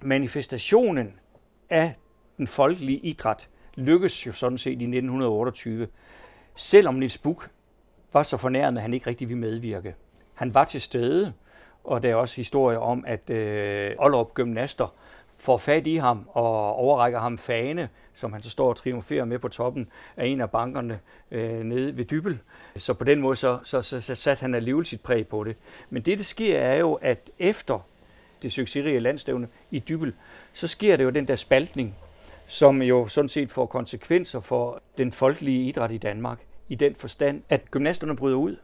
manifestationen af den folkelige idræt lykkes jo sådan set i 1928, selvom Niels Buch var så fornærmet, at han ikke rigtig ville medvirke. Han var til stede, og der er også historier om, at øh, Ollerup Gymnaster får fat i ham og overrækker ham fane, som han så står og triumferer med på toppen af en af bankerne øh, nede ved Dybel. Så på den måde så, så, så, så satte han alligevel sit præg på det. Men det, der sker, er jo, at efter det succesrige landstævne i Dybel, så sker det jo den der spaltning, som jo sådan set får konsekvenser for den folkelige idræt i Danmark, i den forstand, at gymnasterne bryder ud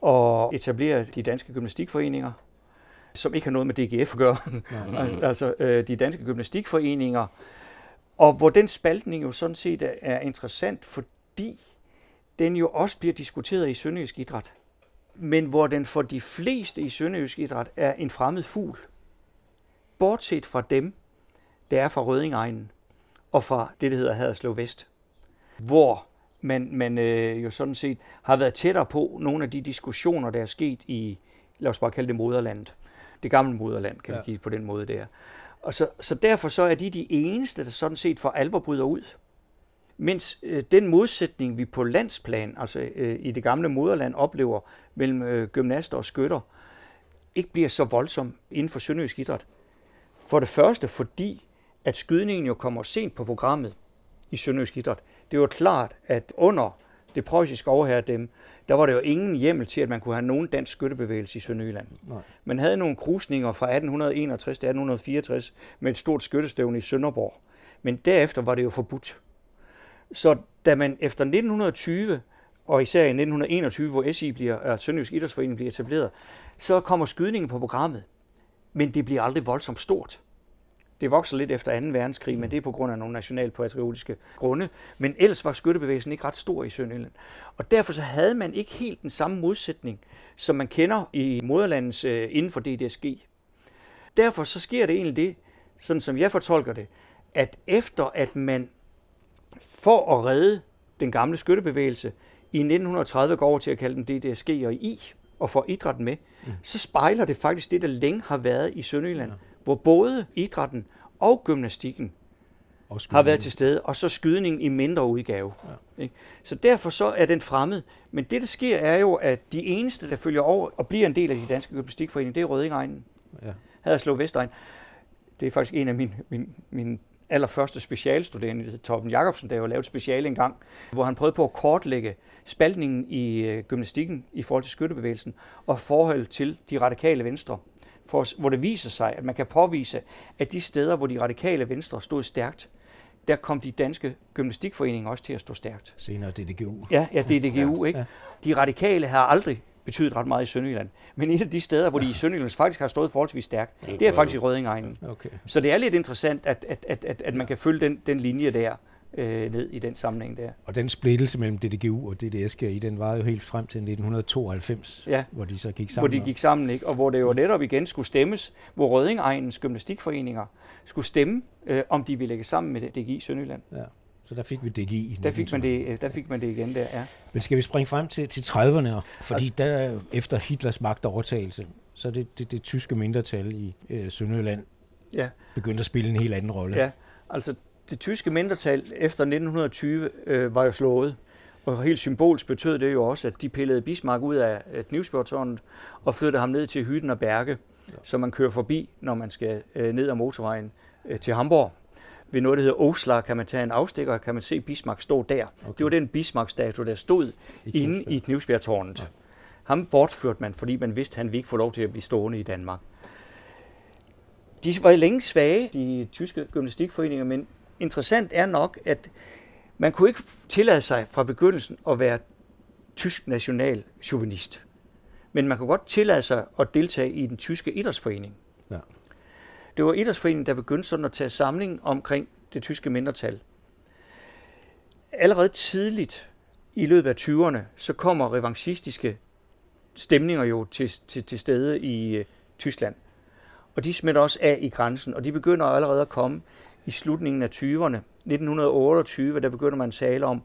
og etablerer de danske gymnastikforeninger, som ikke har noget med DGF at gøre, (laughs) altså, altså øh, de danske gymnastikforeninger, og hvor den spaltning jo sådan set er interessant, fordi den jo også bliver diskuteret i sønderjysk idræt, men hvor den for de fleste i sønderjysk idræt er en fremmed fugl. Bortset fra dem, der er fra Rødingegnen og fra det, der hedder Haderslev Vest, hvor man, man øh, jo sådan set har været tættere på nogle af de diskussioner, der er sket i, lad os bare kalde det moderlandet. Det gamle moderland, kan ja. vi give på den måde der. Og så, så derfor så er de de eneste, der sådan set for alvor bryder ud. Mens øh, den modsætning, vi på landsplan, altså øh, i det gamle moderland, oplever mellem øh, gymnaster og skytter, ikke bliver så voldsom inden for sønderjysk idræt. For det første fordi, at skydningen jo kommer sent på programmet i sønderjysk idræt. Det var klart, at under det preussiske overherredømme, der var der jo ingen hjemmel til, at man kunne have nogen dansk skyttebevægelse i Sønderjylland. Nej. Man havde nogle krusninger fra 1861 til 1864 med et stort skyttestævne i Sønderborg. Men derefter var det jo forbudt. Så da man efter 1920, og især i 1921, hvor SI bliver, uh, Sønderjysk Idrætsforening bliver etableret, så kommer skydningen på programmet. Men det bliver aldrig voldsomt stort. Det vokser lidt efter 2. verdenskrig, men det er på grund af nogle nationalpatriotiske grunde. Men ellers var skyttebevægelsen ikke ret stor i Sønderjylland. Og derfor så havde man ikke helt den samme modsætning, som man kender i moderlandets uh, inden for DDSG. Derfor så sker det egentlig det, sådan som jeg fortolker det, at efter at man for at redde den gamle skyttebevægelse i 1930 går over til at kalde dem DDSG og I, og få idrætten med, mm. så spejler det faktisk det, der længe har været i Sønderjylland, ja. Hvor både idrætten og gymnastikken og har været til stede, og så skydningen i mindre udgave. Ja. Ikke? Så derfor så er den fremmed. Men det, der sker, er jo, at de eneste, der følger over og bliver en del af de danske gymnastikforeninger, det er Rødingegnen. Ja. Haderslev Vestegn. Det er faktisk en af mine, mine, mine allerførste specialstuderende, Torben Jacobsen, der jo lavet speciale engang, hvor han prøvede på at kortlægge spaltningen i øh, gymnastikken i forhold til skyttebevægelsen og forhold til de radikale venstre. For, hvor det viser sig, at man kan påvise, at de steder, hvor de radikale venstre stod stærkt, der kom de danske gymnastikforeninger også til at stå stærkt. Senere DDGU. Ja, ja DDGU, (laughs) ja, ikke? Ja. De radikale har aldrig betydet ret meget i Sønderjylland. Men et af de steder, hvor de i Sønderjylland faktisk har stået forholdsvis stærkt, det er faktisk i Rødingegnen. Okay. Så det er lidt interessant, at, at, at, at, at man kan følge den, den linje der øh, ned i den sammenhæng der. Og den splittelse mellem DDGU og DDSGI, den var jo helt frem til 1992, ja, hvor de så gik sammen. Hvor de gik sammen, ikke? og hvor det jo netop igen skulle stemmes, hvor Rødingegnens gymnastikforeninger skulle stemme, øh, om de ville lægge sammen med DGI Sønderjylland. Ja. Så der fik vi DGI. Der fik man det, øh, der fik man det igen der, ja. Men skal vi springe frem til, til 30'erne? Fordi altså, der efter Hitlers magtovertagelse, så er det, det, det tyske mindretal i øh, Sønderjylland ja. begyndte at spille en helt anden rolle. Ja, altså det tyske mindretal efter 1920 øh, var jo slået. Og helt symbolsk betød det jo også, at de pillede Bismarck ud af Knivsbjørntårnet og flyttede ham ned til Hytten og Berge, ja. som man kører forbi, når man skal øh, ned ad motorvejen øh, til Hamburg. Ved noget, der hedder Oslar, kan man tage en afstikker, og kan man se Bismarck stå der. Okay. Det var den Bismarck-statue, der stod I inde i Knivsbjergtårnet. Ja. Ham bortførte man, fordi man vidste, at han ikke få lov til at blive stående i Danmark. De var længe svage, de tyske gymnastikforeninger, men interessant er nok, at man kunne ikke tillade sig fra begyndelsen at være tysk national chauvinist. Men man kunne godt tillade sig at deltage i den tyske idrætsforening. Ja. Det var idrætsforeningen, der begyndte sådan at tage samling omkring det tyske mindretal. Allerede tidligt i løbet af 20'erne, så kommer revanchistiske stemninger jo til, til, til stede i uh, Tyskland. Og de smitter også af i grænsen, og de begynder allerede at komme i slutningen af 20'erne. 1928, der begynder man at tale om,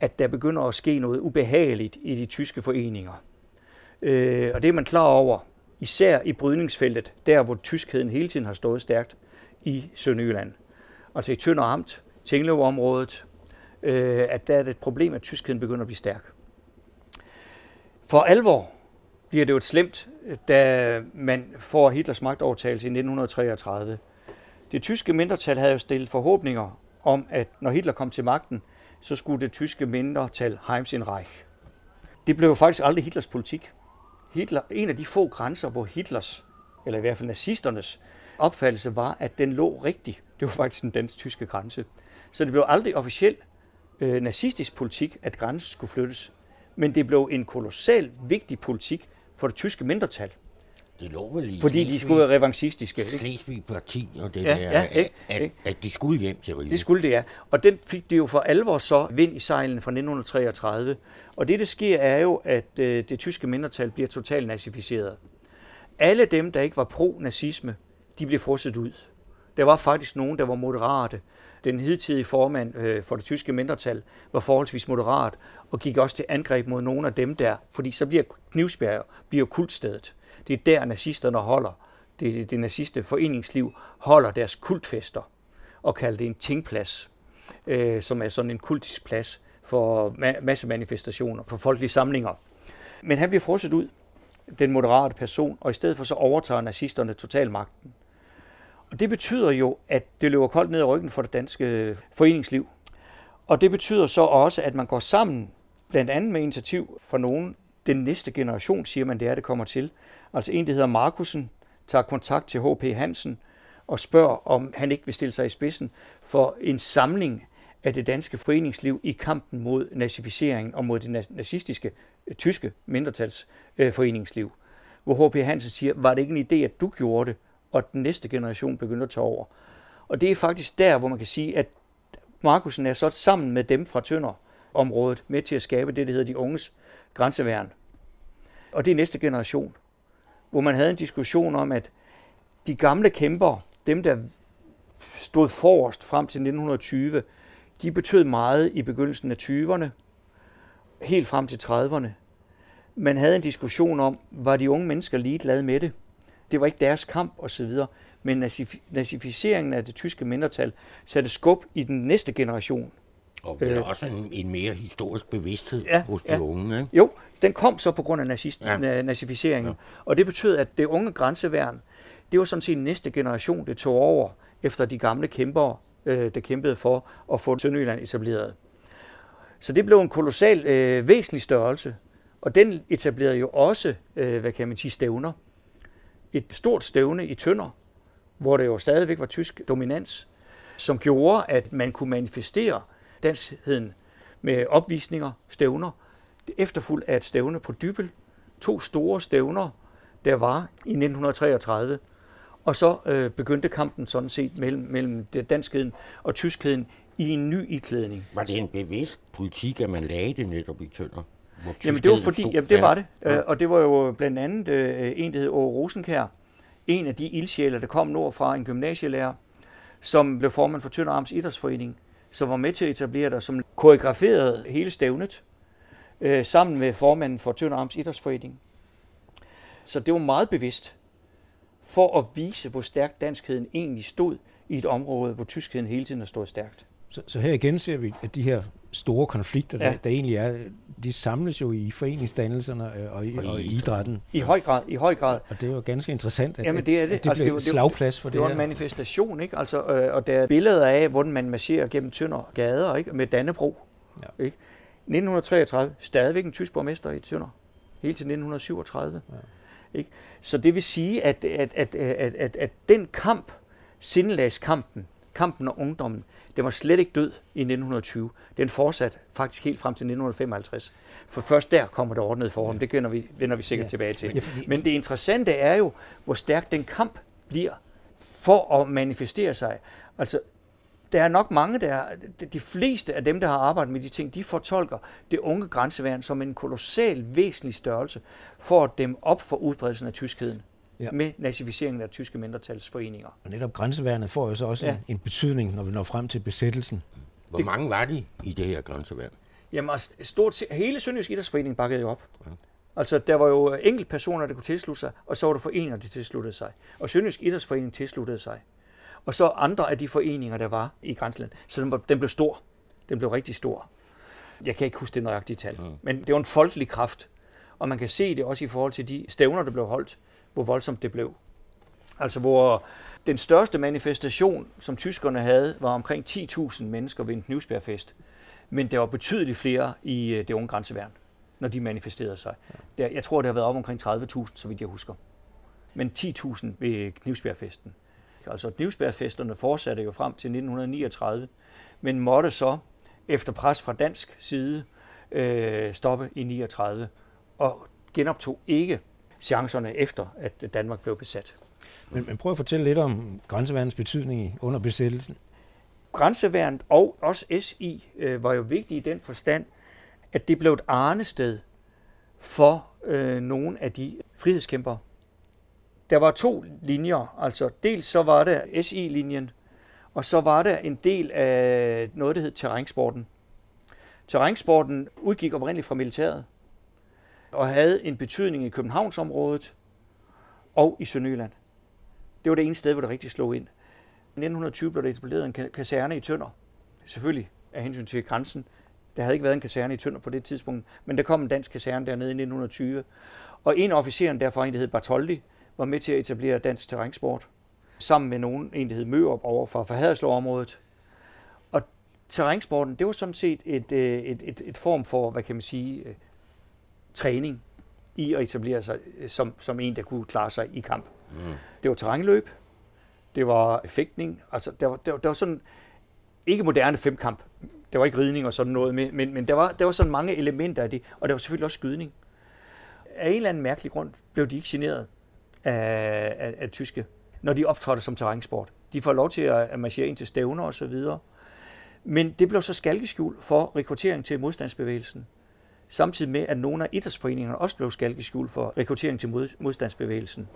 at der begynder at ske noget ubehageligt i de tyske foreninger. Øh, og det er man klar over, især i brydningsfeltet, der hvor tyskheden hele tiden har stået stærkt i Sønderjylland. Altså i Tønder Amt, Tinglev-området, øh, at der er det et problem, at tyskheden begynder at blive stærk. For alvor bliver det jo et slemt, da man får Hitlers magtovertagelse i 1933. Det tyske mindretal havde jo stillet forhåbninger om, at når Hitler kom til magten, så skulle det tyske mindretal Heims in Reich. Det blev jo faktisk aldrig Hitlers politik. Hitler, en af de få grænser, hvor Hitlers, eller i hvert fald nazisternes, opfattelse var, at den lå rigtigt. Det var faktisk den dansk-tyske grænse. Så det blev aldrig officiel øh, nazistisk politik, at grænsen skulle flyttes. Men det blev en kolossal vigtig politik for det tyske mindretal. Det lå vel i Fordi Slesvig, de skulle være revanchistiske. Slesvig parti og det ja, der, ja, ikke, at, ikke. at de skulle hjem til Riget. Det skulle det, ja. Og den fik de jo for alvor så vind i sejlen fra 1933. Og det, der sker, er jo, at øh, det tyske mindretal bliver totalt nazificeret. Alle dem, der ikke var pro-nazisme, de blev frosset ud. Der var faktisk nogen, der var moderate. Den hidtidige formand øh, for det tyske mindretal var forholdsvis moderat og gik også til angreb mod nogle af dem der, fordi så bliver Knivsbjerg bliver kultstedet. Det er der, nazisterne holder. Det, det naziste foreningsliv holder deres kultfester og kalder det en tingplads, øh, som er sådan en kultisk plads for ma- masse manifestationer, for folkelige samlinger. Men han bliver frosset ud, den moderate person, og i stedet for så overtager nazisterne totalmagten. Og det betyder jo, at det løber koldt ned ad ryggen for det danske foreningsliv. Og det betyder så også, at man går sammen, blandt andet med initiativ for nogen. Den næste generation, siger man, det er, det kommer til. Altså en, der hedder Markusen, tager kontakt til H.P. Hansen og spørger, om han ikke vil stille sig i spidsen for en samling af det danske foreningsliv i kampen mod nazificeringen og mod det nazistiske øh, tyske mindretalsforeningsliv. Hvor H.P. Hansen siger, var det ikke en idé, at du gjorde det, og den næste generation begynder at tage over. Og det er faktisk der, hvor man kan sige, at Markusen er så sammen med dem fra Tønder området med til at skabe det, der hedder de unges grænseværn. Og det er næste generation hvor man havde en diskussion om, at de gamle kæmper, dem der stod forrest frem til 1920, de betød meget i begyndelsen af 20'erne, helt frem til 30'erne. Man havde en diskussion om, var de unge mennesker ligeglade med det? Det var ikke deres kamp osv., men nazificeringen af det tyske mindretal satte skub i den næste generation. Og øh, også en, en mere historisk bevidsthed ja, hos de ja. unge. Ikke? Jo, den kom så på grund af nazist, ja. nazificeringen. Ja. Og det betød, at det unge grænseværn, det var sådan set næste generation, det tog over efter de gamle kæmpere, øh, der kæmpede for at få Sønderjylland etableret. Så det blev en kolossal øh, væsentlig størrelse. Og den etablerede jo også, øh, hvad kan man sige, stævner. Et stort stævne i Tønder, hvor der jo stadigvæk var tysk dominans, som gjorde, at man kunne manifestere danskheden med opvisninger, stævner, efterfulgt af et stævne på Dybel, to store stævner, der var i 1933, og så øh, begyndte kampen sådan set mellem, mellem danskheden og tyskheden i en ny iklædning. Var det en bevidst politik, at man lagde det netop i Tønder? Jamen det var fordi, jamen det var det, ja. Øh, og det var jo blandt andet øh, en, der hed Åre Rosenkær, en af de ildsjæler, der kom nord fra en gymnasielærer, som blev formand for Tønder Arms Idrætsforening, som var med til at etablere det, som koreograferede hele stævnet, øh, sammen med formanden for Tønder Arms Idrætsforening. Så det var meget bevidst for at vise, hvor stærk danskheden egentlig stod i et område, hvor tyskheden hele tiden har stået stærkt. Så, så her igen ser vi, at de her store konflikter, ja. der, der egentlig er, de samles jo i foreningsdannelserne øh, og i, og, i idrætten. I høj grad, i høj grad. Og det er jo ganske interessant, at, Jamen, det, er det. at det altså, bliver det, slagplads for det Det var en manifestation, ikke? Altså, øh, og der er billeder af, hvordan man marcherer gennem Tønder gader, ikke? Med Dannebro, ja. ikke? 1933, stadigvæk en tysk borgmester i Tønder. Helt til 1937. Ja. Ikke? Så det vil sige, at, at, at, at, at, at den kamp, sindelagskampen, kampen og ungdommen, den var slet ikke død i 1920. Den fortsatte faktisk helt frem til 1955. For først der kommer det ordnet forhold. Det vender vi, vender vi sikkert ja. tilbage til. Men det interessante er jo, hvor stærk den kamp bliver for at manifestere sig. Altså, der er nok mange, der de fleste af dem, der har arbejdet med de ting, de fortolker det unge grænseværn som en kolossal væsentlig størrelse for at dem op for udbredelsen af tyskheden ja. med nazificeringen af tyske mindretalsforeninger. Og netop grænseværnet får jo så også ja. en, en betydning, når vi når frem til besættelsen. Hvor det, mange var de i det her grænseværn? Jamen, altså, stort set, hele Sønderjysk Idrætsforening bakkede jo op. Ja. Altså, der var jo enkelte personer, der kunne tilslutte sig, og så var der foreninger, der tilsluttede sig. Og Sønderjysk Idrætsforening tilsluttede sig. Og så andre af de foreninger, der var i grænseland. Så den, var, den blev stor. Den blev rigtig stor. Jeg kan ikke huske det nøjagtige tal. Mm. Men det var en folkelig kraft. Og man kan se det også i forhold til de stævner, der blev holdt hvor voldsomt det blev. Altså hvor den største manifestation, som tyskerne havde, var omkring 10.000 mennesker ved en knivspærfest. Men der var betydeligt flere i øh, det unge grænseværn, når de manifesterede sig. Der, jeg tror, det har været op omkring 30.000, så vidt jeg husker. Men 10.000 ved knivspærfesten. Altså knivspærfesterne fortsatte jo frem til 1939, men måtte så efter pres fra dansk side øh, stoppe i 39 og genoptog ikke chancerne efter, at Danmark blev besat. Men, men prøv at fortælle lidt om grænseværnets betydning under besættelsen. Grænseværnet og også SI øh, var jo vigtige i den forstand, at det blev et arnested for øh, nogle af de frihedskæmpere. Der var to linjer, altså dels så var der SI-linjen, og så var der en del af noget, der hed terrænsporten. Terrænsporten udgik oprindeligt fra militæret, og havde en betydning i Københavnsområdet og i Sønderjylland. Det var det ene sted, hvor det rigtig slog ind. I 1920 blev der etableret en kaserne i Tønder. Selvfølgelig af hensyn til grænsen. Der havde ikke været en kaserne i Tønder på det tidspunkt, men der kom en dansk kaserne dernede i 1920. Og en af officeren derfra, en der hed Bartoldi, var med til at etablere dansk terrænsport, sammen med nogen, en der hed Mørup over fra Forhaderslow-området. Og terrænsporten, det var sådan set et, øh, et, et, et form for, hvad kan man sige, øh, træning i at etablere sig øh, som, som en, der kunne klare sig i kamp. Mm. Det var terrænløb, det var fægtning, altså der var, der, der var sådan, ikke moderne femkamp, der var ikke ridning og sådan noget, men, men, men der, var, der var sådan mange elementer af det, og der var selvfølgelig også skydning. Af en eller anden mærkelig grund blev de ikke generet af, af, af tyske, når de optrådte som terrænsport. De får lov til at marchere ind til stævner og så videre. Men det blev så skalkeskjul for rekruttering til modstandsbevægelsen samtidig med, at nogle af idrætsforeningerne også blev skalkeskjul for rekruttering til modstandsbevægelsen.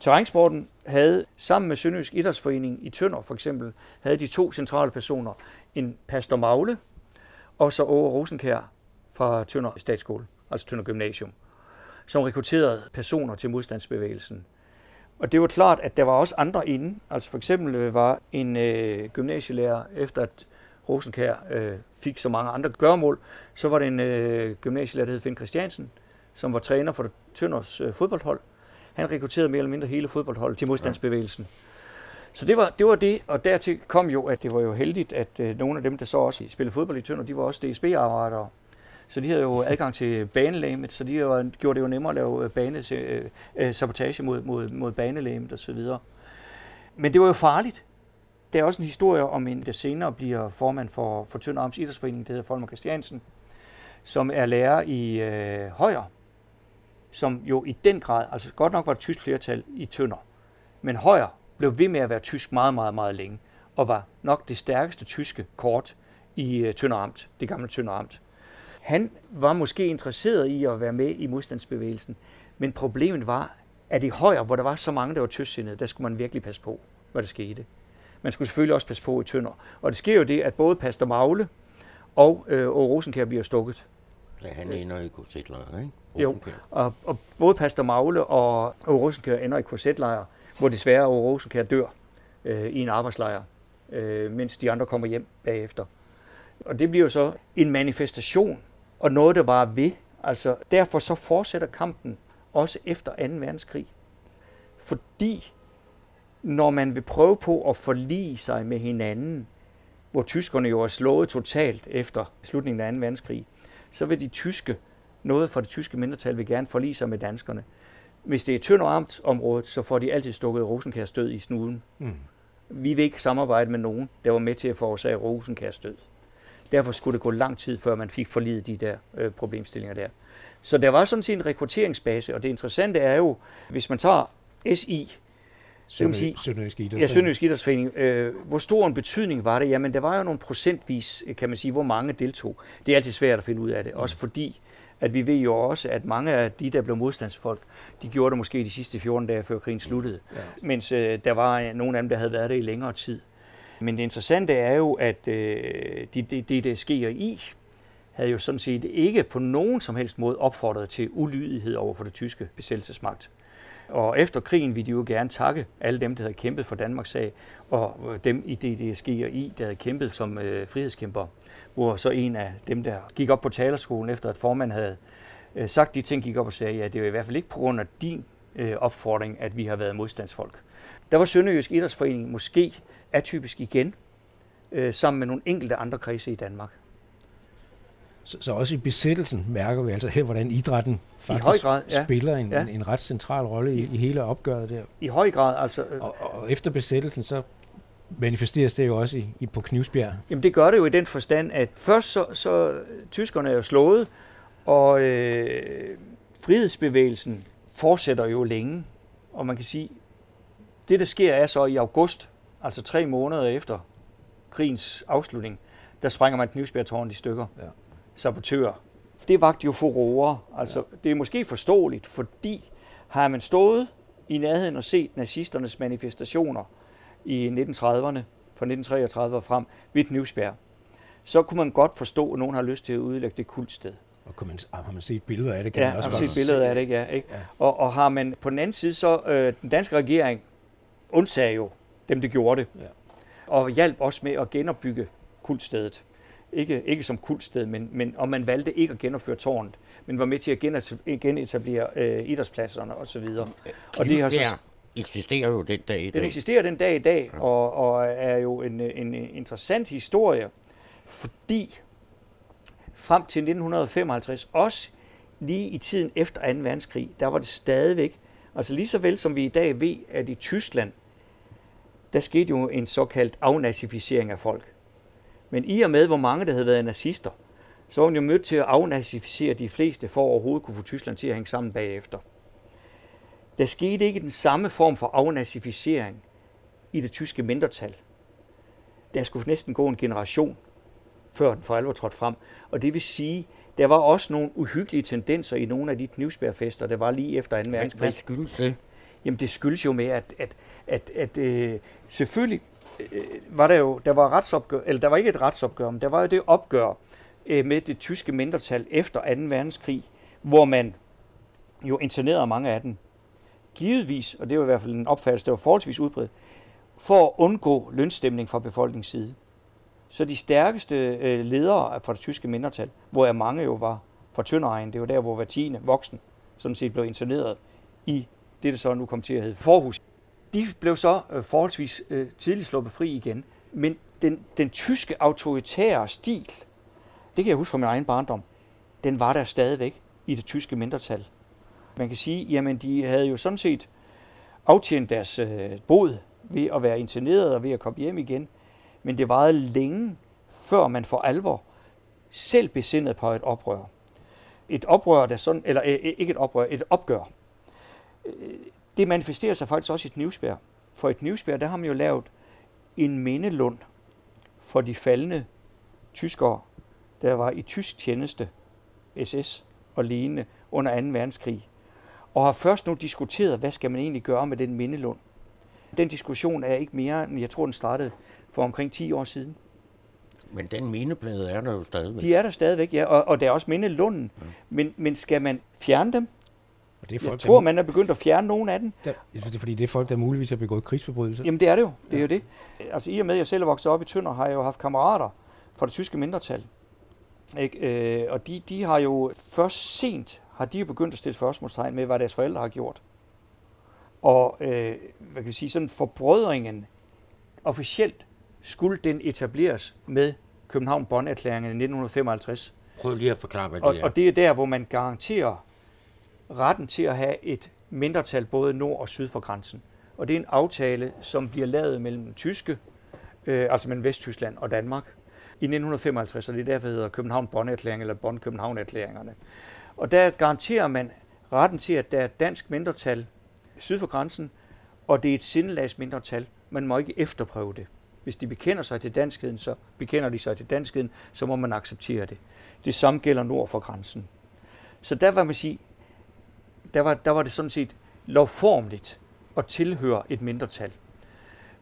Terrænsporten havde sammen med Sønderjysk Idrætsforening i Tønder for eksempel, havde de to centrale personer, en pastor Magle og så Åge Rosenkær fra Tønder Statsskole, altså Tønder Gymnasium, som rekrutterede personer til modstandsbevægelsen. Og det var klart, at der var også andre inde. Altså for eksempel øh, var en øh, gymnasielærer, efter at Rosenkær øh, fik så mange andre gørmål. Så var det en øh, gymnasielærer, der hed Finn Christiansen, som var træner for Tønders øh, fodboldhold. Han rekrutterede mere eller mindre hele fodboldholdet til modstandsbevægelsen. Så det var, det var det, og dertil kom jo, at det var jo heldigt, at øh, nogle af dem, der så også spillede fodbold i Tønder, de var også DSB-arbejdere. Så de havde jo adgang til banelæmet, så de jo, gjorde det jo nemmere at lave øh, bane, øh, øh, sabotage mod, mod, mod banelæmet osv. Men det var jo farligt, der er også en historie om en, der senere bliver formand for, for Tønder Arms Idrætsforening, der hedder Folmer Christiansen, som er lærer i øh, Højer, som jo i den grad, altså godt nok var det tysk flertal i Tønder, men Højer blev ved med at være tysk meget, meget, meget længe, og var nok det stærkeste tyske kort i øh, Tønder Amt, det gamle Tønder Amt. Han var måske interesseret i at være med i modstandsbevægelsen, men problemet var, at i Højer, hvor der var så mange, der var tysksindede, der skulle man virkelig passe på, hvad der skete. Man skulle selvfølgelig også passe på i Tønder. Og det sker jo det, at både Pastor Magle og øh, Rosenkær bliver stukket. Ja, han ender i korsetlejr, ikke? Jo, og, og både Pastor Magle og Åge Rosenkær ender i korsetlejr, hvor desværre Åge Rosenkær dør øh, i en arbejdslejr, øh, mens de andre kommer hjem bagefter. Og det bliver jo så en manifestation, og noget, der var ved. Altså, derfor så fortsætter kampen også efter 2. verdenskrig. Fordi når man vil prøve på at forlige sig med hinanden, hvor tyskerne jo er slået totalt efter slutningen af 2. verdenskrig, så vil de tyske, noget fra det tyske mindretal vil gerne forlige sig med danskerne. Hvis det er Tønder området, så får de altid stukket Rosenkærs død i snuden. Mm. Vi vil ikke samarbejde med nogen, der var med til at forårsage Rosenkærs død. Derfor skulle det gå lang tid, før man fik forlidet de der øh, problemstillinger der. Så der var sådan set en rekrutteringsbase, og det interessante er jo, hvis man tager SI, Sønderjysk Ja, Sønderjysk Idrætsforening. Øh, hvor stor en betydning var det? Jamen, der var jo nogle procentvis, kan man sige, hvor mange deltog. Det er altid svært at finde ud af det, også fordi, at vi ved jo også, at mange af de, der blev modstandsfolk, de gjorde det måske de sidste 14 dage, før krigen sluttede. Ja. Mens øh, der var nogle af dem, der havde været der i længere tid. Men det interessante er jo, at øh, det, det, det, det sker i, havde jo sådan set ikke på nogen som helst måde opfordret til ulydighed over for det tyske besættelsesmagt. Og efter krigen ville de jo gerne takke alle dem, der havde kæmpet for Danmarks sag, og øh, dem i DDSG og I, der havde kæmpet som øh, frihedskæmper. Hvor så en af dem, der gik op på talerskolen, efter at formanden havde øh, sagt de ting, gik op og sagde, ja, det er i hvert fald ikke på grund af din øh, opfordring, at vi har været modstandsfolk. Der var Sønderjysk Idrætsforening måske atypisk igen, øh, sammen med nogle enkelte andre kredse i Danmark. Så, så også i besættelsen mærker vi altså her, hvordan idrætten faktisk I høj grad, ja. spiller en, ja. en, en ret central rolle i, i hele opgøret der. I høj grad, altså. Øh, og, og efter besættelsen, så manifesteres det jo også i, i på Knivsbjerg. Jamen det gør det jo i den forstand, at først så, så tyskerne er jo slået, og øh, frihedsbevægelsen fortsætter jo længe. Og man kan sige, det der sker er så i august, altså tre måneder efter krigens afslutning, der springer man Knivsbjergtårnet i stykker. Ja sabotører. Det vagt jo furore. Altså, ja. Det er måske forståeligt, fordi har man stået i nærheden og set nazisternes manifestationer i 1930'erne, fra 1933 og frem, ved Knivsbjerg, så kunne man godt forstå, at nogen har lyst til at udlægge det kultsted. Og kunne man, har man set billeder af det? Kan ja, man også har man set billeder af det, ja. Ikke? ja. Og, og har man på den anden side så, øh, den danske regering undsagde jo dem, der gjorde det, ja. og hjalp også med at genopbygge kultstedet. Ikke, ikke som kultsted, men, men om man valgte ikke at genopføre tårnet, men var med til at genetablere øh, idrætspladserne osv. Og det har så, eksisterer jo den dag i dag. Den eksisterer den dag i dag, og, og er jo en, en interessant historie, fordi frem til 1955, også lige i tiden efter 2. verdenskrig, der var det stadigvæk, altså lige så vel som vi i dag ved, at i Tyskland, der skete jo en såkaldt afnazificering af folk. Men i og med, hvor mange der havde været nazister, så var man jo mødt til at afnazificere de fleste, for at overhovedet kunne få Tyskland til at hænge sammen bagefter. Der skete ikke den samme form for afnazificering i det tyske mindretal. Der skulle næsten gå en generation, før den for alvor trådte frem. Og det vil sige, der var også nogle uhyggelige tendenser i nogle af de knivsbærfester, der var lige efter 2. verdenskrig. Hvad skyldes det? Jamen det skyldes jo med, at, at, at, at øh, selvfølgelig Øh, var der jo, der var retsopgør, eller der var ikke et retsopgør, men der var jo det opgør øh, med det tyske mindretal efter 2. verdenskrig, hvor man jo internerede mange af dem. Givetvis, og det var i hvert fald en opfattelse, der var forholdsvis udbredt, for at undgå lønstemning fra befolkningens side. Så de stærkeste øh, ledere fra det tyske mindretal, hvor jeg mange jo var fra Tønderegn, det var der, hvor hver tiende voksen sådan set blev interneret i det, der så nu kom til at hedde Forhus. De blev så øh, forholdsvis øh, tidligt sluppet fri igen. Men den, den tyske autoritære stil, det kan jeg huske fra min egen barndom, den var der stadigvæk i det tyske mindretal. Man kan sige, jamen de havde jo sådan set aftjent deres øh, bod ved at være interneret og ved at komme hjem igen. Men det varede længe, før man for alvor selv besindede på et oprør. Et oprør, der sådan, eller øh, ikke et oprør, et opgør. Øh, det manifesterer sig faktisk også i et Knivsbjerg. For et Knivsbjerg, der har man jo lavet en mindelund for de faldende tyskere, der var i tysk tjeneste, SS og lignende, under 2. verdenskrig. Og har først nu diskuteret, hvad skal man egentlig gøre med den mindelund. Den diskussion er ikke mere, end jeg tror, den startede for omkring 10 år siden. Men den mindeplade er der jo stadigvæk. De er der stadigvæk, ja, og, og der er også mindelunden. Ja. Men, men skal man fjerne dem? Og det er folk, jeg tror, man er begyndt at fjerne nogle af dem. Der, det er fordi, det er folk, der muligvis har begået krigsforbrydelser. Jamen det er det jo, det er ja. jo det. Altså i og med, at jeg selv er vokset op i Tønder, har jeg jo haft kammerater fra det tyske mindretal. Ikke? Øh, og de, de har jo først sent, har de jo begyndt at stille spørgsmålstegn med, hvad deres forældre har gjort. Og øh, hvad kan jeg sige, sådan forbrødringen officielt skulle den etableres med københavn bonn erklæringen i 1955. Prøv lige at forklare, hvad det og, er. Og det er der, hvor man garanterer retten til at have et mindretal både nord og syd for grænsen. Og det er en aftale, som bliver lavet mellem tyske, øh, altså mellem Vesttyskland og Danmark i 1955, og det er derfor, det hedder københavn bonn erklæringen eller Bonn-København-erklæringerne. Og der garanterer man retten til, at der er et dansk mindretal syd for grænsen, og det er et sindelags mindretal. Man må ikke efterprøve det. Hvis de bekender sig til danskheden, så bekender de sig til danskheden, så må man acceptere det. Det samme gælder nord for grænsen. Så der var man sige, der var, der var det sådan set lovformligt at tilhøre et mindretal.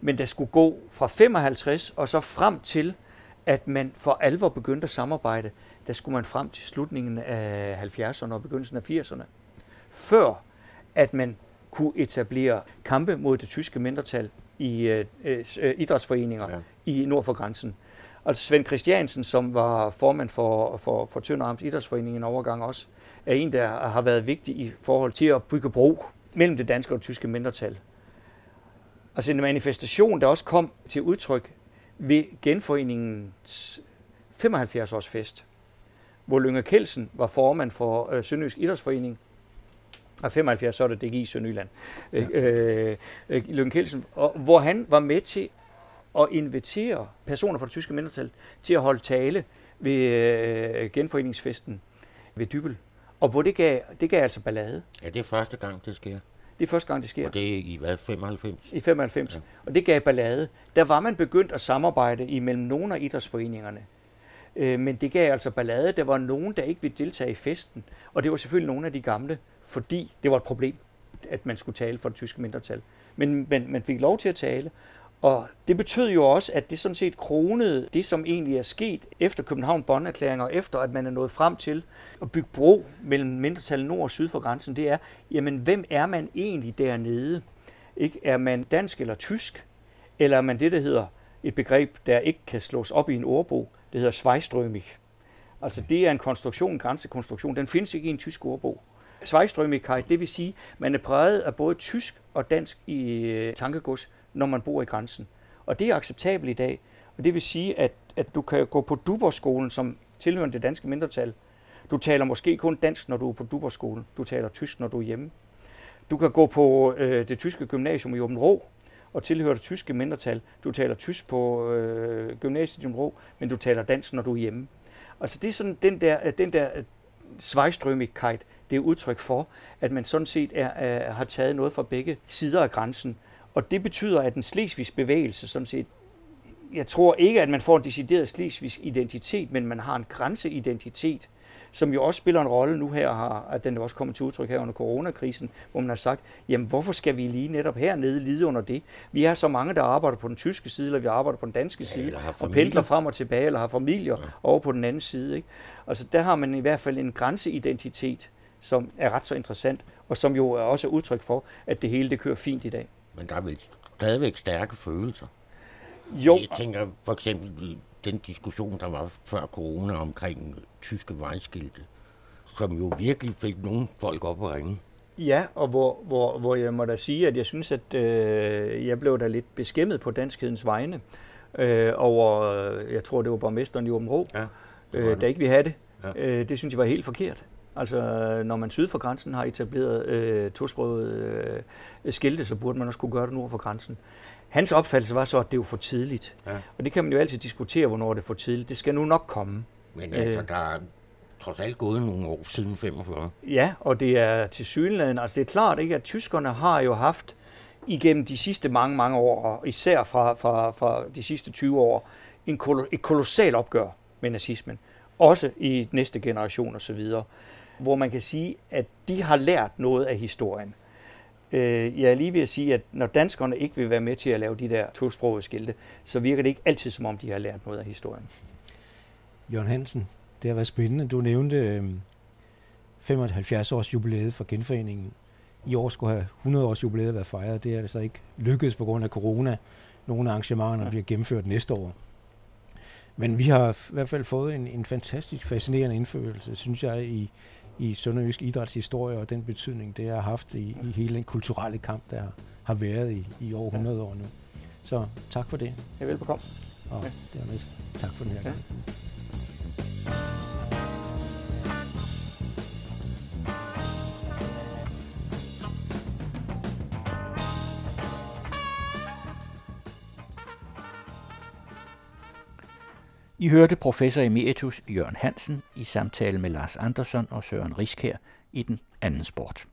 Men der skulle gå fra 55 og så frem til, at man for alvor begyndte at samarbejde, der skulle man frem til slutningen af 70'erne og begyndelsen af 80'erne. Før at man kunne etablere kampe mod det tyske mindretal i øh, øh, idrætsforeninger ja. i nord for grænsen. Altså Svend Christiansen, som var formand for, for, for Tønder Amts Idrætsforening en overgang også, er en, der har været vigtig i forhold til at bygge bro mellem det danske og det tyske mindretal. Altså en manifestation, der også kom til udtryk ved genforeningens 75-års fest, hvor Lønge Kelsen var formand for øh, Sønderjysk Idrætsforening, og 75 så er det DGI Sønderjylland, ja. øh, øh, Lønge Kelsen, og, hvor han var med til at invitere personer fra det tyske mindretal til at holde tale ved øh, genforeningsfesten ved Dybel. Og hvor det gav, det gav altså ballade. Ja, det er første gang, det sker. Det er første gang, det sker. Og det er i hvad, 95? I 95. Ja. Og det gav ballade. Der var man begyndt at samarbejde imellem nogle af idrætsforeningerne. Øh, men det gav altså ballade. Der var nogen, der ikke ville deltage i festen. Og det var selvfølgelig nogle af de gamle, fordi det var et problem, at man skulle tale for det tyske mindretal. Men man, man fik lov til at tale, og det betød jo også, at det sådan set kronede det, som egentlig er sket efter københavn bonn og efter at man er nået frem til at bygge bro mellem mindretal nord og syd for grænsen, det er, jamen hvem er man egentlig dernede? Ikke? Er man dansk eller tysk? Eller er man det, der hedder et begreb, der ikke kan slås op i en ordbog, det hedder Schweiströmig. Altså det er en konstruktion, en grænsekonstruktion, den findes ikke i en tysk ordbog. Schweiströmigkeit, det vil sige, man er præget af både tysk og dansk i øh, tankegods, når man bor i grænsen. Og det er acceptabelt i dag. Og det vil sige, at, at du kan gå på Duborskolen som tilhører det danske mindretal. Du taler måske kun dansk, når du er på Duborskolen. Du taler tysk, når du er hjemme. Du kan gå på øh, det tyske gymnasium i Åben Rå og tilhører det tyske mindretal. Du taler tysk på øh, gymnasiet i Åben Rå, men du taler dansk, når du er hjemme. Altså det er sådan den der, øh, den der øh, svejstrømigkeit, det er udtryk for, at man sådan set er, er, har taget noget fra begge sider af grænsen. Og det betyder, at en slesvigs bevægelse sådan set, jeg tror ikke, at man får en decideret slesvigsk identitet, men man har en grænseidentitet, som jo også spiller en rolle nu her, har, at den også kommet til udtryk her under coronakrisen, hvor man har sagt, jamen hvorfor skal vi lige netop hernede lide under det? Vi er så mange, der arbejder på den tyske side, eller vi arbejder på den danske ja, side, og pendler frem og tilbage, eller har familier ja. over på den anden side. Ikke? Altså der har man i hvert fald en grænseidentitet, som er ret så interessant, og som jo er også er udtryk for, at det hele det kører fint i dag. Men der er vel stadigvæk stærke følelser? Jo. Jeg tænker for eksempel den diskussion, der var før corona omkring tyske vejskilte, som jo virkelig fik nogle folk op at ringe. Ja, og hvor, hvor, hvor jeg må da sige, at jeg synes, at øh, jeg blev da lidt beskæmmet på danskhedens vegne øh, over, jeg tror det var borgmesteren i Åben Rå, ja, øh, der ikke ville have det. Ja. Øh, det synes jeg var helt forkert. Altså, når man syd for grænsen har etableret øh, tosproget øh, skilte, så burde man også kunne gøre det nord for grænsen. Hans opfattelse var så, at det var for tidligt. Ja. Og det kan man jo altid diskutere, hvornår det er for tidligt. Det skal nu nok komme. Men altså, øh. der er trods alt gået nogle år siden 45. Ja, og det er til synligheden. Altså, det er klart ikke, at tyskerne har jo haft igennem de sidste mange, mange år, og især fra, fra, fra de sidste 20 år, en kol- et kolossalt opgør med nazismen. Også i næste generation osv. Hvor man kan sige, at de har lært noget af historien. Øh, jeg er lige ved at sige, at når danskerne ikke vil være med til at lave de der tosprogede skilte, så virker det ikke altid, som om de har lært noget af historien. Jørgen Hansen, det har været spændende. Du nævnte 75 øhm, års jubilæet for genforeningen. I år skulle have 100 års jubilæet været fejret. Det er det så ikke lykkedes på grund af corona. Nogle ja. bliver gennemført næste år. Men vi har i hvert fald fået en, en fantastisk fascinerende indførelse, synes jeg, i, i Sønderjysk idrætshistorie og den betydning, det har haft i, i hele den kulturelle kamp, der har været i, i over 100 år nu. Så tak for det. Ja, velbekomme. Og ja. dermed tak for den her ja. I hørte professor emeritus Jørgen Hansen i samtale med Lars Andersson og Søren Riskær i den anden sport.